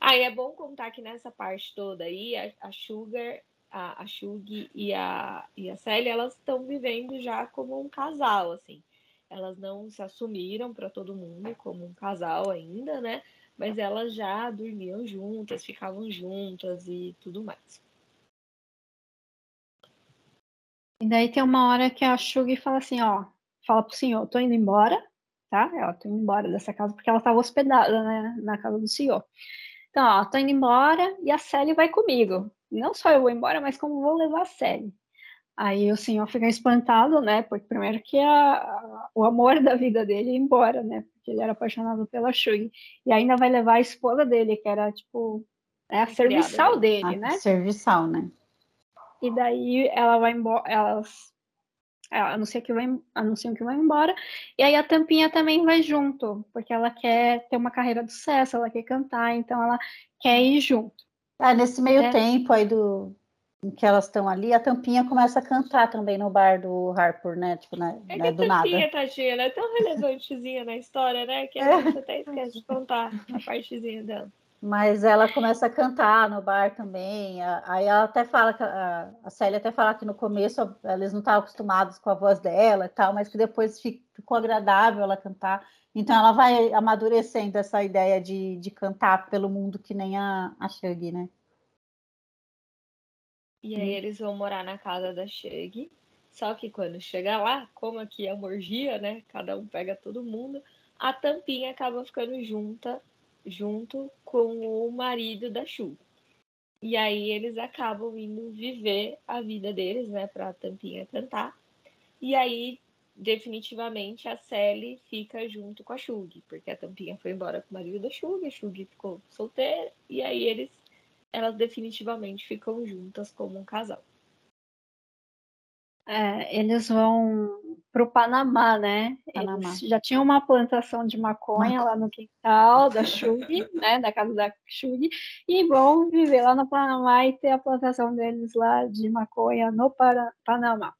Ah, e é bom contar que nessa parte toda aí, a, a Sugar, a, a Shug e a, e a Sally, elas estão vivendo já como um casal, assim elas não se assumiram para todo mundo como um casal ainda, né? Mas elas já dormiam juntas, ficavam juntas e tudo mais. E daí tem uma hora que a Shug fala assim, ó, fala pro senhor, tô indo embora, tá? Ela tô indo embora dessa casa porque ela estava hospedada, né, na casa do senhor. Então, ó, tô indo embora e a Sally vai comigo. Não só eu vou embora, mas como vou levar a Sally. Aí o senhor fica espantado, né? Porque primeiro que a, a, o amor da vida dele ia embora, né? Porque ele era apaixonado pela Shui. E ainda vai levar a esposa dele, que era tipo é a serviçal né? dele, né? Serviçal, né? E daí ela vai embora, elas ela anuncia que vai, anunciam que vai embora, e aí a Tampinha também vai junto, porque ela quer ter uma carreira de sucesso, ela quer cantar, então ela quer ir junto. Ah, nesse meio é. tempo aí do, em que elas estão ali, a Tampinha começa a cantar também no bar do Harper, né? Tipo, né, é né, do nada. Tampinha, tadinha, ela é tão relevantezinha na história, né? Que a gente até esquece de contar a partezinha dela. Mas ela começa a cantar no bar também. Aí ela até fala a Célia até fala que no começo eles não estavam acostumados com a voz dela e tal, mas que depois ficou agradável ela cantar. Então ela vai amadurecendo essa ideia de, de cantar pelo mundo que nem a, a Shug, né? E aí eles vão morar na casa da Shug. Só que quando chega lá, como aqui é morgia, né? Cada um pega todo mundo, a tampinha acaba ficando junta, junto com o marido da Shu. E aí eles acabam indo viver a vida deles, né, pra Tampinha cantar. E aí, definitivamente, a Sally fica junto com a Shug, porque a Tampinha foi embora com o marido da Shug, a Shug ficou solteira, e aí eles, elas definitivamente ficam juntas como um casal. É, eles vão para o Panamá, né? Panamá. Eles já tinham uma plantação de maconha lá no quintal da Shug, <laughs> né? Da casa da Shug, e vão viver lá no Panamá e ter a plantação deles lá de maconha no Para Panamá.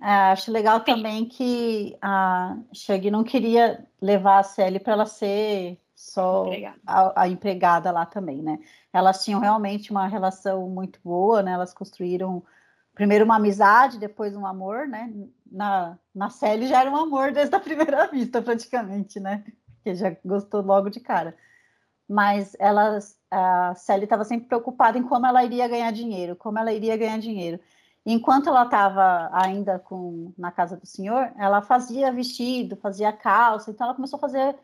É, acho legal também que a Shug não queria levar a Sally para ela ser só. A, a, empregada lá também, né? Elas tinham realmente uma relação muito boa, né? Elas construíram primeiro uma amizade, depois um amor, né? Na, na série já era um amor desde a primeira <laughs> vista, praticamente, né? Que já gostou logo de cara. Mas elas, a Sally estava sempre preocupada em como ela iria ganhar dinheiro, como ela iria ganhar dinheiro. Enquanto ela estava ainda com, na casa do senhor, ela fazia vestido, fazia calça, então ela começou a fazer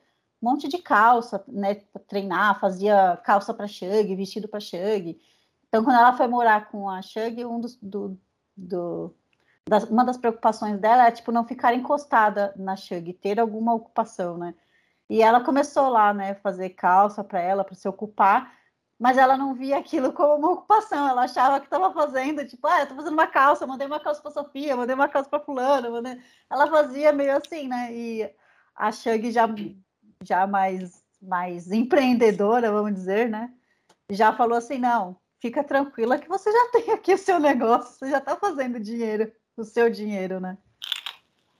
um monte de calça, né, treinar, fazia calça para Shug, vestido para Shug. Então, quando ela foi morar com a Shug, um dos, do, do, das, uma das preocupações dela é, tipo, não ficar encostada na Shug, ter alguma ocupação, né? E ela começou lá, né, fazer calça para ela, para se ocupar, mas ela não via aquilo como uma ocupação, ela achava que estava fazendo, tipo, ah, eu tô fazendo uma calça, mandei uma calça para Sofia, mandei uma calça para fulano, mandei... ela fazia meio assim, né? E a Shug já, já mais, mais empreendedora, vamos dizer, né? Já falou assim, não, fica tranquila que você já <laughs> tem aqui o seu negócio, você já está fazendo dinheiro, o seu dinheiro, né?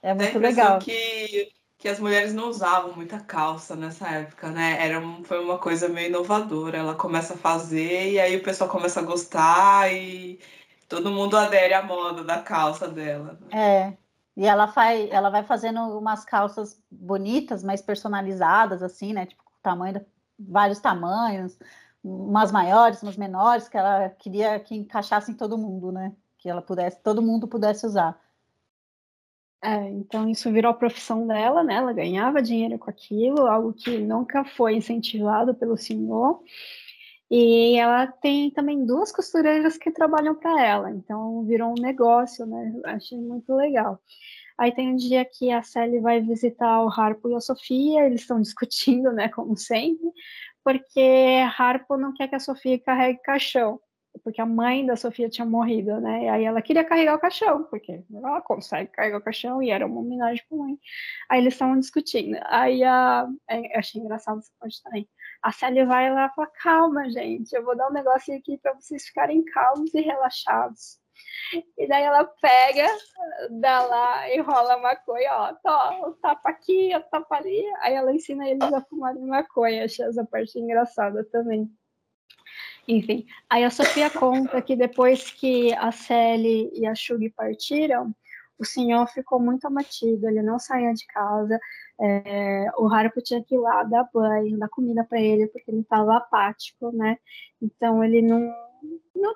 É muito legal. Que, que as mulheres não usavam muita calça nessa época, né? Era, foi uma coisa meio inovadora. Ela começa a fazer e aí o pessoal começa a gostar e todo mundo adere à moda da calça dela. Né? É. E ela, faz, ela vai fazendo umas calças bonitas, mais personalizadas, assim, né? Tipo, tamanho, vários tamanhos umas maiores, umas menores, que ela queria que encaixassem todo mundo, né? Que ela pudesse, todo mundo pudesse usar. É, então isso virou a profissão dela, né? Ela ganhava dinheiro com aquilo, algo que nunca foi incentivado pelo senhor. E ela tem também duas costureiras que trabalham para ela, então virou um negócio, né? Achei muito legal. Aí tem um dia que a Sally vai visitar o Harpo e a Sofia, eles estão <laughs> discutindo, né, como sempre, porque Harpo não quer que a Sofia carregue caixão, porque a mãe da Sofia tinha morrido, né? E aí ela queria carregar o caixão, porque ela consegue carregar o caixão e era uma homenagem para mãe. Aí eles estavam discutindo. Aí a, é, achei engraçado essa parte também. A Sally vai lá e fala: calma, gente, eu vou dar um negocinho aqui para vocês ficarem calmos e relaxados. E daí ela pega, dá lá, enrola a maconha, ó, tó, o tapa aqui, o tapa ali. Aí ela ensina eles a fumarem maconha, achei essa parte engraçada também. Enfim, aí a Sofia conta que depois que a Sally e a Shug partiram, o senhor ficou muito abatido, ele não saía de casa, é, o Harpo tinha que ir lá dar banho, dar comida para ele, porque ele estava apático, né? Então ele não, não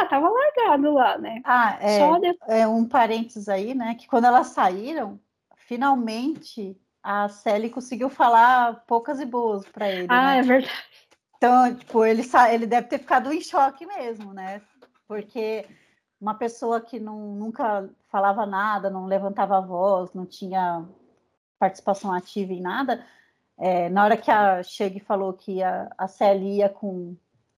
ah, tava largado lá, né? Ah, é, de... é um parênteses aí, né? Que quando elas saíram, finalmente a Sally conseguiu falar poucas e boas para ele. Ah, né? é verdade. Então, tipo, ele, ele deve ter ficado em choque mesmo, né? Porque uma pessoa que não, nunca falava nada, não levantava a voz, não tinha participação ativa em nada, é, na hora que a Cheg falou que a, a Sally ia com,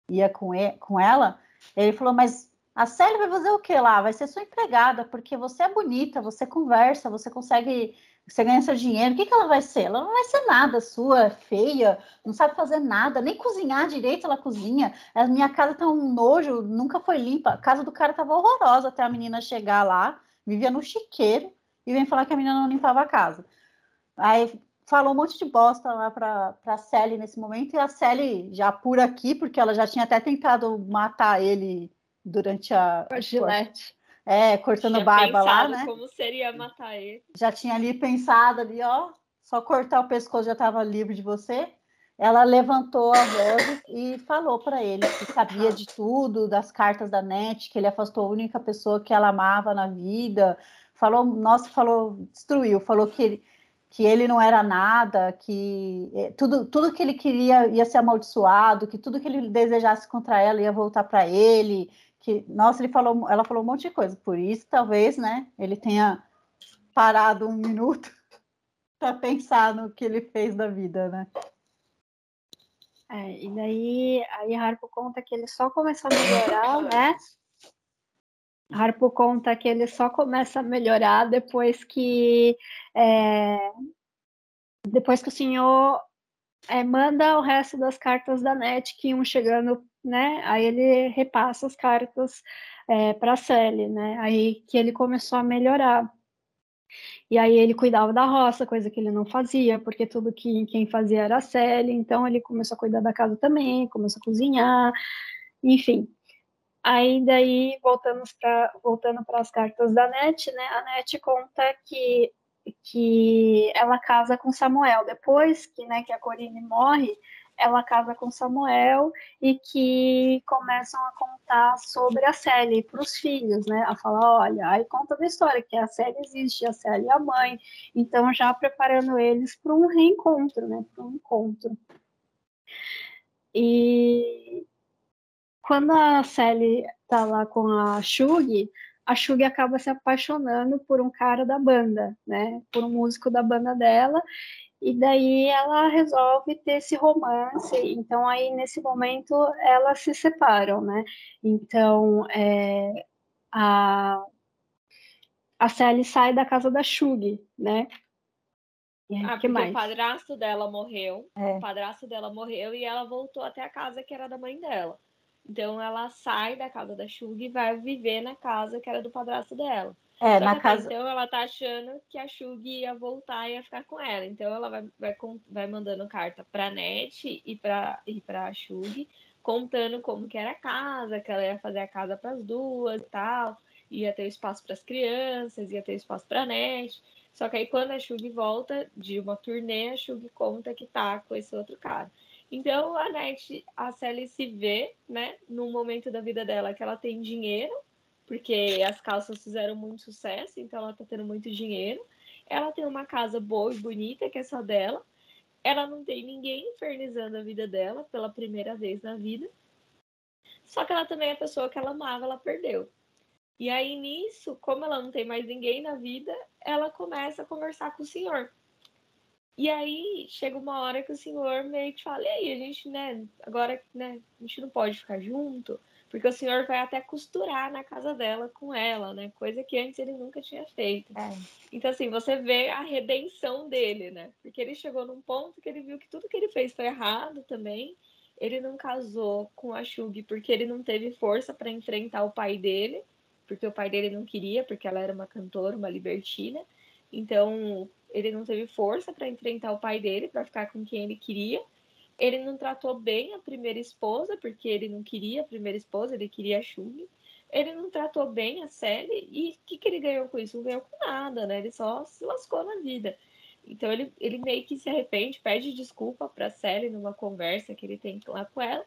ia com, e, com ela, ele falou, mas a Célia vai fazer o que lá? Vai ser sua empregada, porque você é bonita, você conversa, você consegue, você ganha seu dinheiro. O que, que ela vai ser? Ela não vai ser nada sua, feia, não sabe fazer nada, nem cozinhar direito ela cozinha. A minha casa tá um nojo, nunca foi limpa. A casa do cara tava horrorosa até a menina chegar lá, vivia no chiqueiro, e vem falar que a menina não limpava a casa. Aí falou um monte de bosta lá para a Sally nesse momento, e a Sally já por aqui, porque ela já tinha até tentado matar ele durante a. A gilete. É, cortando barba lá, né? Como seria matar ele. Já tinha ali pensado ali, ó, só cortar o pescoço já estava livre de você. Ela levantou a voz e falou para ele que sabia de tudo, das cartas da net, que ele afastou a única pessoa que ela amava na vida. Falou, nossa, falou, destruiu, falou que ele, que ele não era nada, que é, tudo, tudo que ele queria ia ser amaldiçoado, que tudo que ele desejasse contra ela ia voltar para ele, que nossa, ele falou, ela falou um monte de coisa, por isso talvez, né, ele tenha parado um minuto <laughs> para pensar no que ele fez da vida, né? É, e daí aí Harpo conta que ele só começou a melhorar, né? Harpo conta que ele só começa a melhorar depois que é, depois que o senhor é, manda o resto das cartas da net que iam chegando, né? Aí ele repassa as cartas é, para a Sally, né? Aí que ele começou a melhorar. E aí ele cuidava da roça, coisa que ele não fazia, porque tudo que quem fazia era a Sally, então ele começou a cuidar da casa também, começou a cozinhar, enfim. Aí daí voltamos voltando para as cartas da Net, né? A Net conta que que ela casa com Samuel depois que, né, que a Corine morre, ela casa com Samuel e que começam a contar sobre a Sally para os filhos, né? A falar, olha, aí conta da história que a Sally existe, a Sally é a mãe, então já preparando eles para um reencontro, né? Para um encontro. E quando a Sally tá lá com a Shug, a Shug acaba se apaixonando por um cara da banda, né? Por um músico da banda dela, e daí ela resolve ter esse romance. Então, aí nesse momento elas se separam, né? Então, é, a, a Sally sai da casa da Shug, né? E ah, que mais? o padrasto dela morreu. É. O padrasto dela morreu e ela voltou até a casa que era da mãe dela. Então ela sai da casa da Shug e vai viver na casa que era do padrasto dela. É, Só na casa. Então ela tá achando que a Shug ia voltar e ia ficar com ela. Então ela vai, vai, vai mandando carta pra Net e pra, e pra Shug, contando como que era a casa, que ela ia fazer a casa para as duas e tal. Ia ter espaço para as crianças, ia ter espaço pra Net. Só que aí quando a Shug volta de uma turnê, a Shug conta que tá com esse outro cara. Então a Net, a Sally se vê, né, num momento da vida dela que ela tem dinheiro porque as calças fizeram muito sucesso, então ela tá tendo muito dinheiro. Ela tem uma casa boa e bonita, que é só dela. Ela não tem ninguém infernizando a vida dela pela primeira vez na vida. Só que ela também é a pessoa que ela amava, ela perdeu. E aí nisso, como ela não tem mais ninguém na vida, ela começa a conversar com o senhor. E aí chega uma hora que o senhor meio que fala, e aí, a gente, né, agora, né, a gente não pode ficar junto, porque o senhor vai até costurar na casa dela com ela, né? Coisa que antes ele nunca tinha feito. É. Então, assim, você vê a redenção dele, né? Porque ele chegou num ponto que ele viu que tudo que ele fez foi errado também. Ele não casou com a Shug porque ele não teve força para enfrentar o pai dele, porque o pai dele não queria, porque ela era uma cantora, uma libertina. Então, ele não teve força para enfrentar o pai dele, para ficar com quem ele queria. Ele não tratou bem a primeira esposa, porque ele não queria a primeira esposa, ele queria a Shug. Ele não tratou bem a Sally e o que, que ele ganhou com isso? Não ganhou com nada, né? Ele só se lascou na vida. Então ele, ele meio que se arrepende, pede desculpa pra Sally numa conversa que ele tem lá com ela.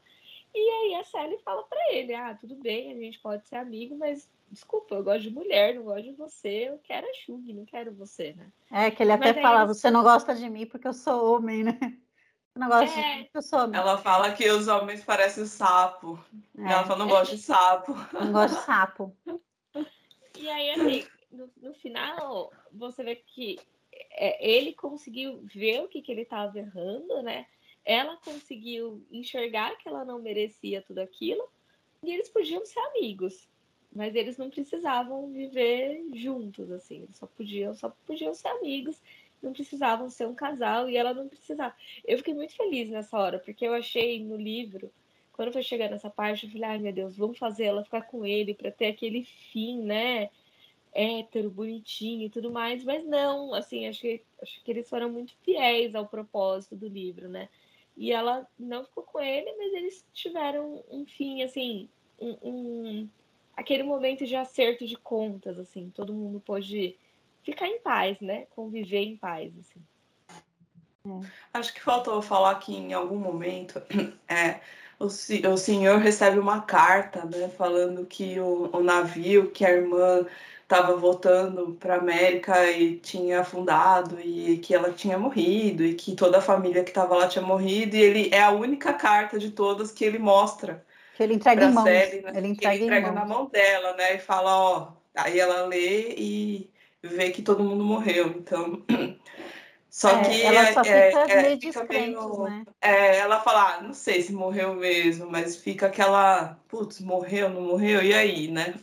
E aí a Sally fala para ele: Ah, tudo bem, a gente pode ser amigo, mas desculpa, eu gosto de mulher, não gosto de você, eu quero a Shug, não quero você, né? É, que ele até fala: Você não gosta de mim porque eu sou homem, né? <laughs> negócio é. de pessoa. Ela fala que os homens parecem sapo. É. ela fala, não gosta de sapo. <laughs> Não gosta de sapo. E aí, assim, no, no final, você vê que é, ele conseguiu ver o que, que ele estava errando, né? Ela conseguiu enxergar que ela não merecia tudo aquilo. E eles podiam ser amigos. Mas eles não precisavam viver juntos, assim. Só podiam, só podiam ser amigos não precisavam ser um casal e ela não precisava. Eu fiquei muito feliz nessa hora, porque eu achei no livro, quando foi chegar nessa parte, eu falei, ai meu Deus, vamos fazer ela ficar com ele para ter aquele fim, né? Hétero, bonitinho e tudo mais, mas não, assim, acho que, acho que eles foram muito fiéis ao propósito do livro, né? E ela não ficou com ele, mas eles tiveram um fim, assim, um, um aquele momento de acerto de contas, assim, todo mundo pôde ficar em paz, né? Conviver em paz, assim. É. Acho que faltou falar que em algum momento <clears throat> é, o, o senhor recebe uma carta, né, falando que o, o navio que a irmã estava voltando para América e tinha afundado e que ela tinha morrido e que toda a família que estava lá tinha morrido e ele é a única carta de todas que ele mostra que ele entrega em mãos né? ele entrega, ele entrega na mão dela né e fala ó aí ela lê e vê que todo mundo morreu então <clears throat> só é, que ela só é, fica é, meio fica meio, né? é, ela fala, ah, não sei se morreu mesmo, mas fica aquela, putz, morreu, não morreu, e aí, né?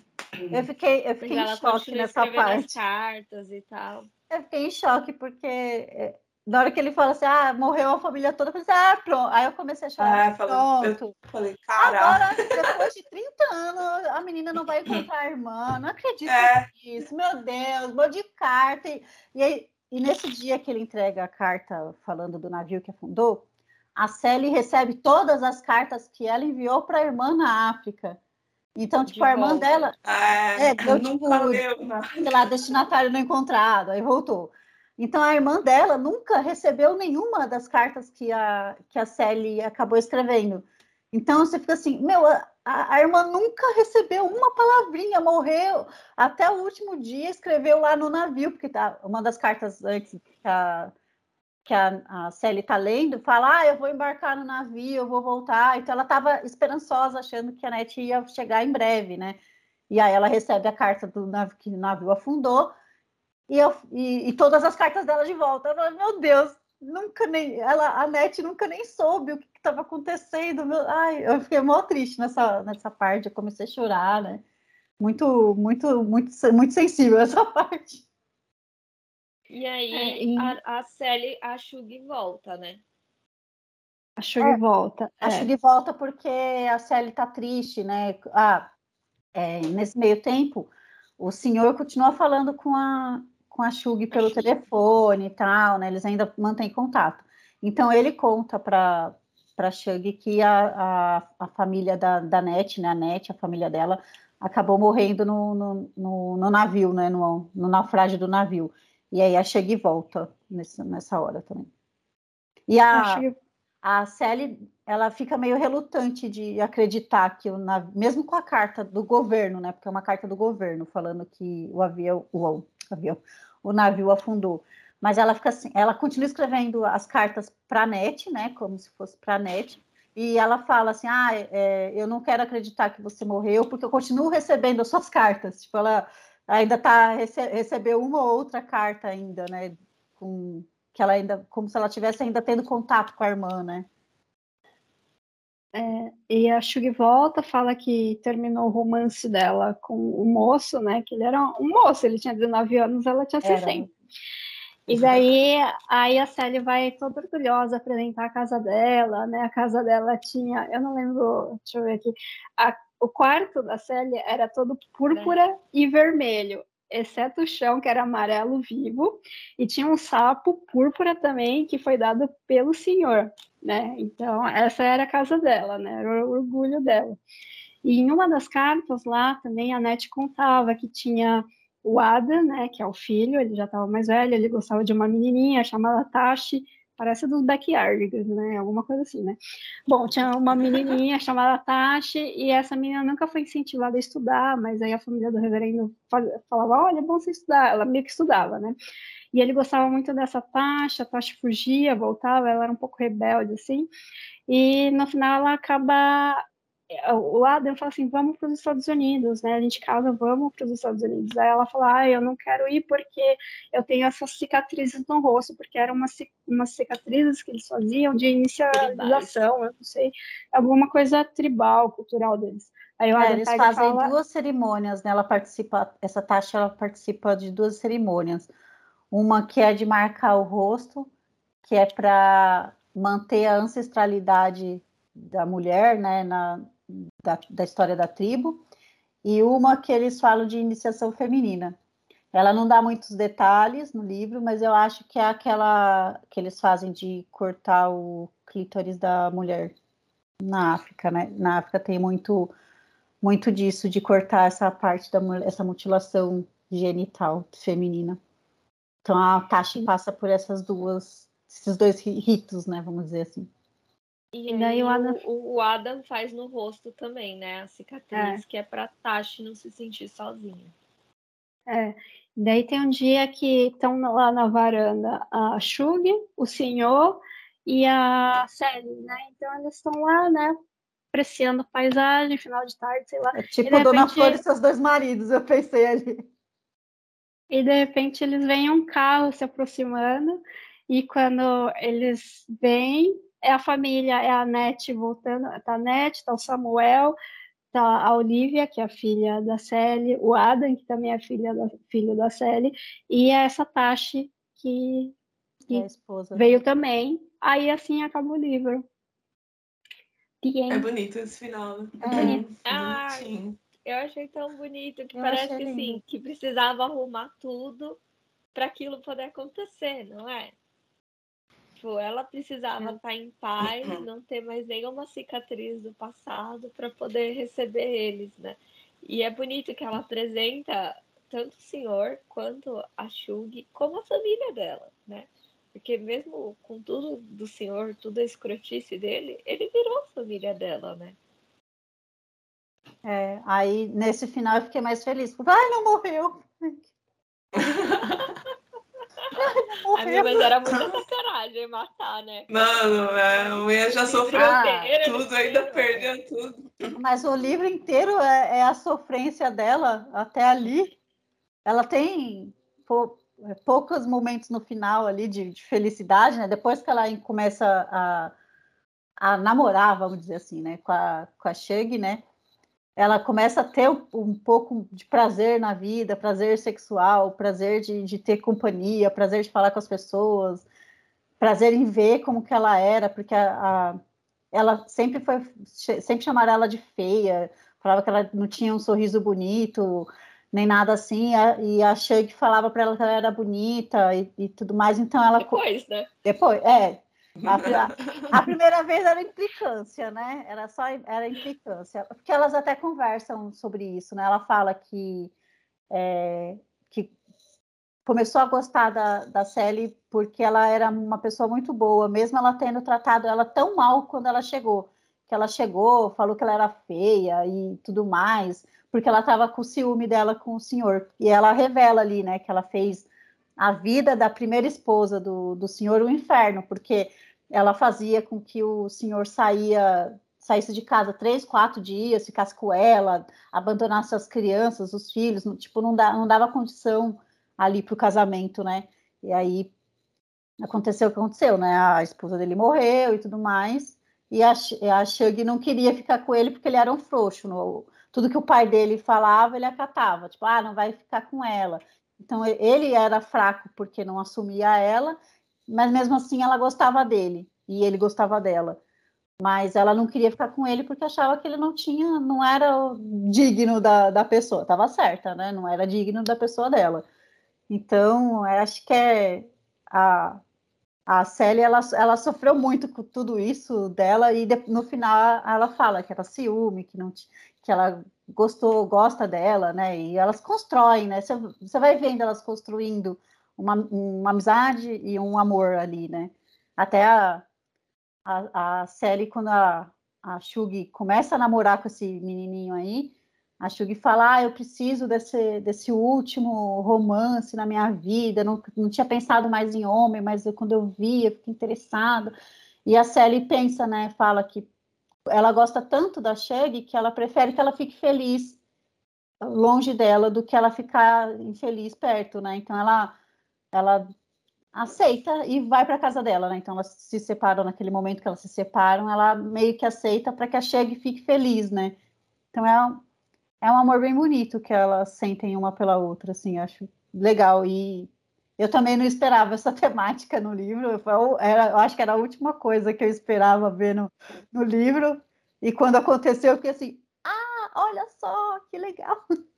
Eu fiquei, eu fiquei em choque nessa parte. cartas e tal. Eu fiquei em choque porque é, na hora que ele fala assim, ah, morreu a família toda, eu falei assim, ah, pronto. Aí eu comecei a chorar. Ah, pronto. Eu falei, Agora, depois de 30 anos, a menina não vai encontrar a irmã. Não acredito é. nisso. Meu Deus, vou de carta. E, e aí, e nesse dia que ele entrega a carta falando do navio que afundou, a Sally recebe todas as cartas que ela enviou para a irmã na África. Então, tipo, a irmã dela. É, é deu, <laughs> tipo, leu, sei lá, destinatário não encontrado, aí voltou. Então, a irmã dela nunca recebeu nenhuma das cartas que a, que a Sally acabou escrevendo. Então, você fica assim, meu, a, a, irmã nunca recebeu uma palavrinha, morreu até o último dia, escreveu lá no navio, porque tá, uma das cartas antes que a, que a, a está lendo, fala, ah, eu vou embarcar no navio, eu vou voltar. Então ela estava esperançosa, achando que a Net ia chegar em breve, né? E aí ela recebe a carta do navio, que o navio afundou, e, eu, e, e todas as cartas dela de volta. Ela, meu Deus, nunca nem ela a Net nunca nem soube o que estava acontecendo meu, ai eu fiquei mó triste nessa nessa parte eu comecei a chorar né muito muito muito muito sensível essa <laughs> parte e aí é, e... A, a Sally a Shug volta né a Shug é, volta a é. Shug volta porque a Sally tá triste né ah é, nesse meio tempo o senhor continua falando com a com a Shug pelo telefone e tal, né? Eles ainda mantêm contato. Então ele conta para para Shug que a, a, a, família da, da Net, né? A Net, a família dela, acabou morrendo no, no, no, no navio, né? No, no, naufrágio do navio. E aí a Shug volta nessa, nessa hora também. E a, a Sally, ela fica meio relutante de acreditar que o navio, mesmo com a carta do governo, né? Porque é uma carta do governo falando que o avião, o, avião, o navio afundou. Mas ela fica assim, ela continua escrevendo as cartas para a NET, né? Como se fosse para a NET. E ela fala assim: ah, é, eu não quero acreditar que você morreu, porque eu continuo recebendo as suas cartas. Tipo, ela ainda tá rece recebeu uma ou outra carta ainda, né? Com que ela ainda, como se ela tivesse ainda tendo contato com a irmã, né? É, e a Shug volta, fala que terminou o romance dela com o moço, né? Que ele era um moço, ele tinha 19 anos, ela tinha 60. Era. E daí aí a Sally vai toda orgulhosa apresentar a casa dela, né? A casa dela tinha, eu não lembro, deixa eu ver aqui, a, o quarto da Sally era todo púrpura é. e vermelho, exceto o chão que era amarelo vivo, e tinha um sapo púrpura também que foi dado pelo senhor né? Então, essa era a casa dela, né? Era o orgulho dela. E em uma das cartas lá também a Nete contava que tinha o Ada, né, que é o filho, ele já estava mais velho, ele gostava de uma menininha chamada Tashi, parece dos backyardigans, né, alguma coisa assim, né. Bom, tinha uma menininha chamada Tashi e essa menina nunca foi incentivada a estudar, mas aí a família do reverendo falava, olha, é bom você estudar, ela meio que estudava, né. E ele gostava muito dessa Tasha, a Tasha fugia, voltava, ela era um pouco rebelde, assim. E no final ela acaba. O Adam fala assim: vamos para os Estados Unidos, né? A gente casa, vamos para os Estados Unidos. Aí ela fala: ah, eu não quero ir porque eu tenho essas cicatrizes no rosto, porque eram umas, umas cicatrizes que eles faziam de inicialização, eu não sei, alguma coisa tribal, cultural deles. Aí o é, eles fazem fala... duas cerimônias, né? Ela participa, essa taxa ela participa de duas cerimônias uma que é de marcar o rosto, que é para manter a ancestralidade da mulher, né, na, da, da história da tribo, e uma que eles falam de iniciação feminina. Ela não dá muitos detalhes no livro, mas eu acho que é aquela que eles fazem de cortar o clítoris da mulher na África, né? Na África tem muito muito disso de cortar essa parte da mulher, essa mutilação genital feminina. Então a Tashi passa por essas duas, esses dois ritos, né? Vamos dizer assim. E, e daí o Adam... O, o Adam faz no rosto também, né? A cicatriz, é. que é pra Tashi não se sentir sozinha. É. Daí tem um dia que estão lá na varanda a Shug, o senhor e a Sally, né? Então eles estão lá, né? Apreciando a paisagem, final de tarde, sei lá. É tipo repente, Dona Flor e seus dois maridos, eu pensei ali. E de repente eles veem um carro se aproximando, e quando eles vêm, é a família, é a Nete voltando, tá a Nete, tá o Samuel, tá a Olivia, que é a filha da Sally, o Adam, que também é filha da, filho da Sally, e essa Tashi, que, que é veio também. Aí assim acaba o livro. É bonito esse final, né? É bonito. Ah, eu achei tão bonito que eu parece que sim, que precisava arrumar tudo para aquilo poder acontecer, não é? Tipo, ela precisava estar é. tá em paz, uhum. não ter mais nenhuma cicatriz do passado para poder receber eles, né? E é bonito que ela apresenta tanto o senhor quanto a Shug como a família dela, né? Porque mesmo com tudo do senhor, toda a escrotice dele, ele virou a família dela, né? É, aí nesse final eu fiquei mais feliz. Ai, não morreu. <laughs> Ai, mas era muita sacanagem matar, né? Mano, é, a mulher já sofreu ah, tudo, ainda perdeu tudo. Mas o livro inteiro é, é, a sofrência dela até ali. Ela tem pou, é, poucos momentos no final ali de, de, felicidade, né? Depois que ela começa a, a namorar, vamos dizer assim, né? Com a, com a Shug, né? Ela começa a ter um, pouco de prazer na vida, prazer sexual, prazer de, de, ter companhia, prazer de falar com as pessoas, prazer em ver como que ela era, porque a, a, ela sempre foi, sempre chamaram ela de feia, falava que ela não tinha um sorriso bonito, nem nada assim, e a Shug falava para ela que ela era bonita e, e, tudo mais, então ela... Depois, né? Depois, é, a, a, primeira vez era implicância, né? Era só era implicância. Porque elas até conversam sobre isso, né? Ela fala que, é, que começou a gostar da, da Sally porque ela era uma pessoa muito boa, mesmo ela tendo tratado ela tão mal quando ela chegou. Que ela chegou, falou que ela era feia e tudo mais, porque ela estava com ciúme dela com o senhor. E ela revela ali, né, que ela fez a vida da primeira esposa do, do senhor um inferno, porque ela fazia com que o senhor saía saísse de casa três, quatro dias, ficasse com ela, abandonasse as crianças, os filhos, tipo, não, dá, não dava condição ali para o casamento, né? E aí aconteceu o que aconteceu, né? A esposa dele morreu e tudo mais, e a, a Shug não queria ficar com ele porque ele era um frouxo. No, tudo que o pai dele falava, ele acatava, tipo, ah, não vai ficar com ela. Então ele era fraco porque não assumia ela, mas mesmo assim ela gostava dele e ele gostava dela. Mas ela não queria ficar com ele porque achava que ele não tinha, não era digno da, da pessoa. Tava certa, né? Não era digno da pessoa dela. Então, acho que é a, a Célia, ela, ela sofreu muito com tudo isso dela e de, no final ela fala que era ciúme, que não que ela gostou, gosta dela, né? E elas constroem, né? Você vai vendo elas construindo uma, uma amizade e um amor ali, né? Até a, a, a série, quando a, a Shug começa a namorar com esse menininho aí, a Shug fala, ah, eu preciso desse, desse último romance na minha vida, não, não tinha pensado mais em homem, mas eu, quando eu vi, eu fiquei interessada. E a Sally pensa, né, fala que ela gosta tanto da Shug que ela prefere que ela fique feliz longe dela do que ela ficar infeliz perto, né? Então ela ela aceita e vai para casa dela, né? Então elas se separam naquele momento que elas se separam, ela meio que aceita para que a Shag fique feliz, né? Então é é um amor bem bonito que elas sentem uma pela outra, assim, acho legal e eu também não esperava essa <laughs> temática no livro, eu, era, eu acho que era a última coisa que eu esperava ver no, no livro, e quando aconteceu eu fiquei assim, ah, olha só, que legal. <laughs>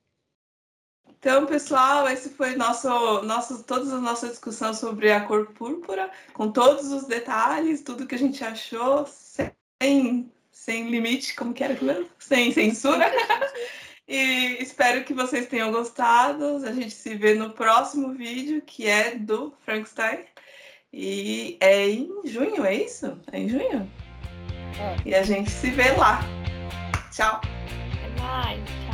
Então, pessoal, esse foi nosso, nosso, toda a nossa discussão sobre a cor púrpura, com todos os detalhes, tudo que a gente achou, sem, sem limite, como que era mesmo? Sem censura. <laughs> e espero que vocês tenham gostado. A gente se vê no próximo vídeo, que é do Frankenstein. E é em junho, é isso? É em junho? É. E a gente se vê lá. Tchau. Mais.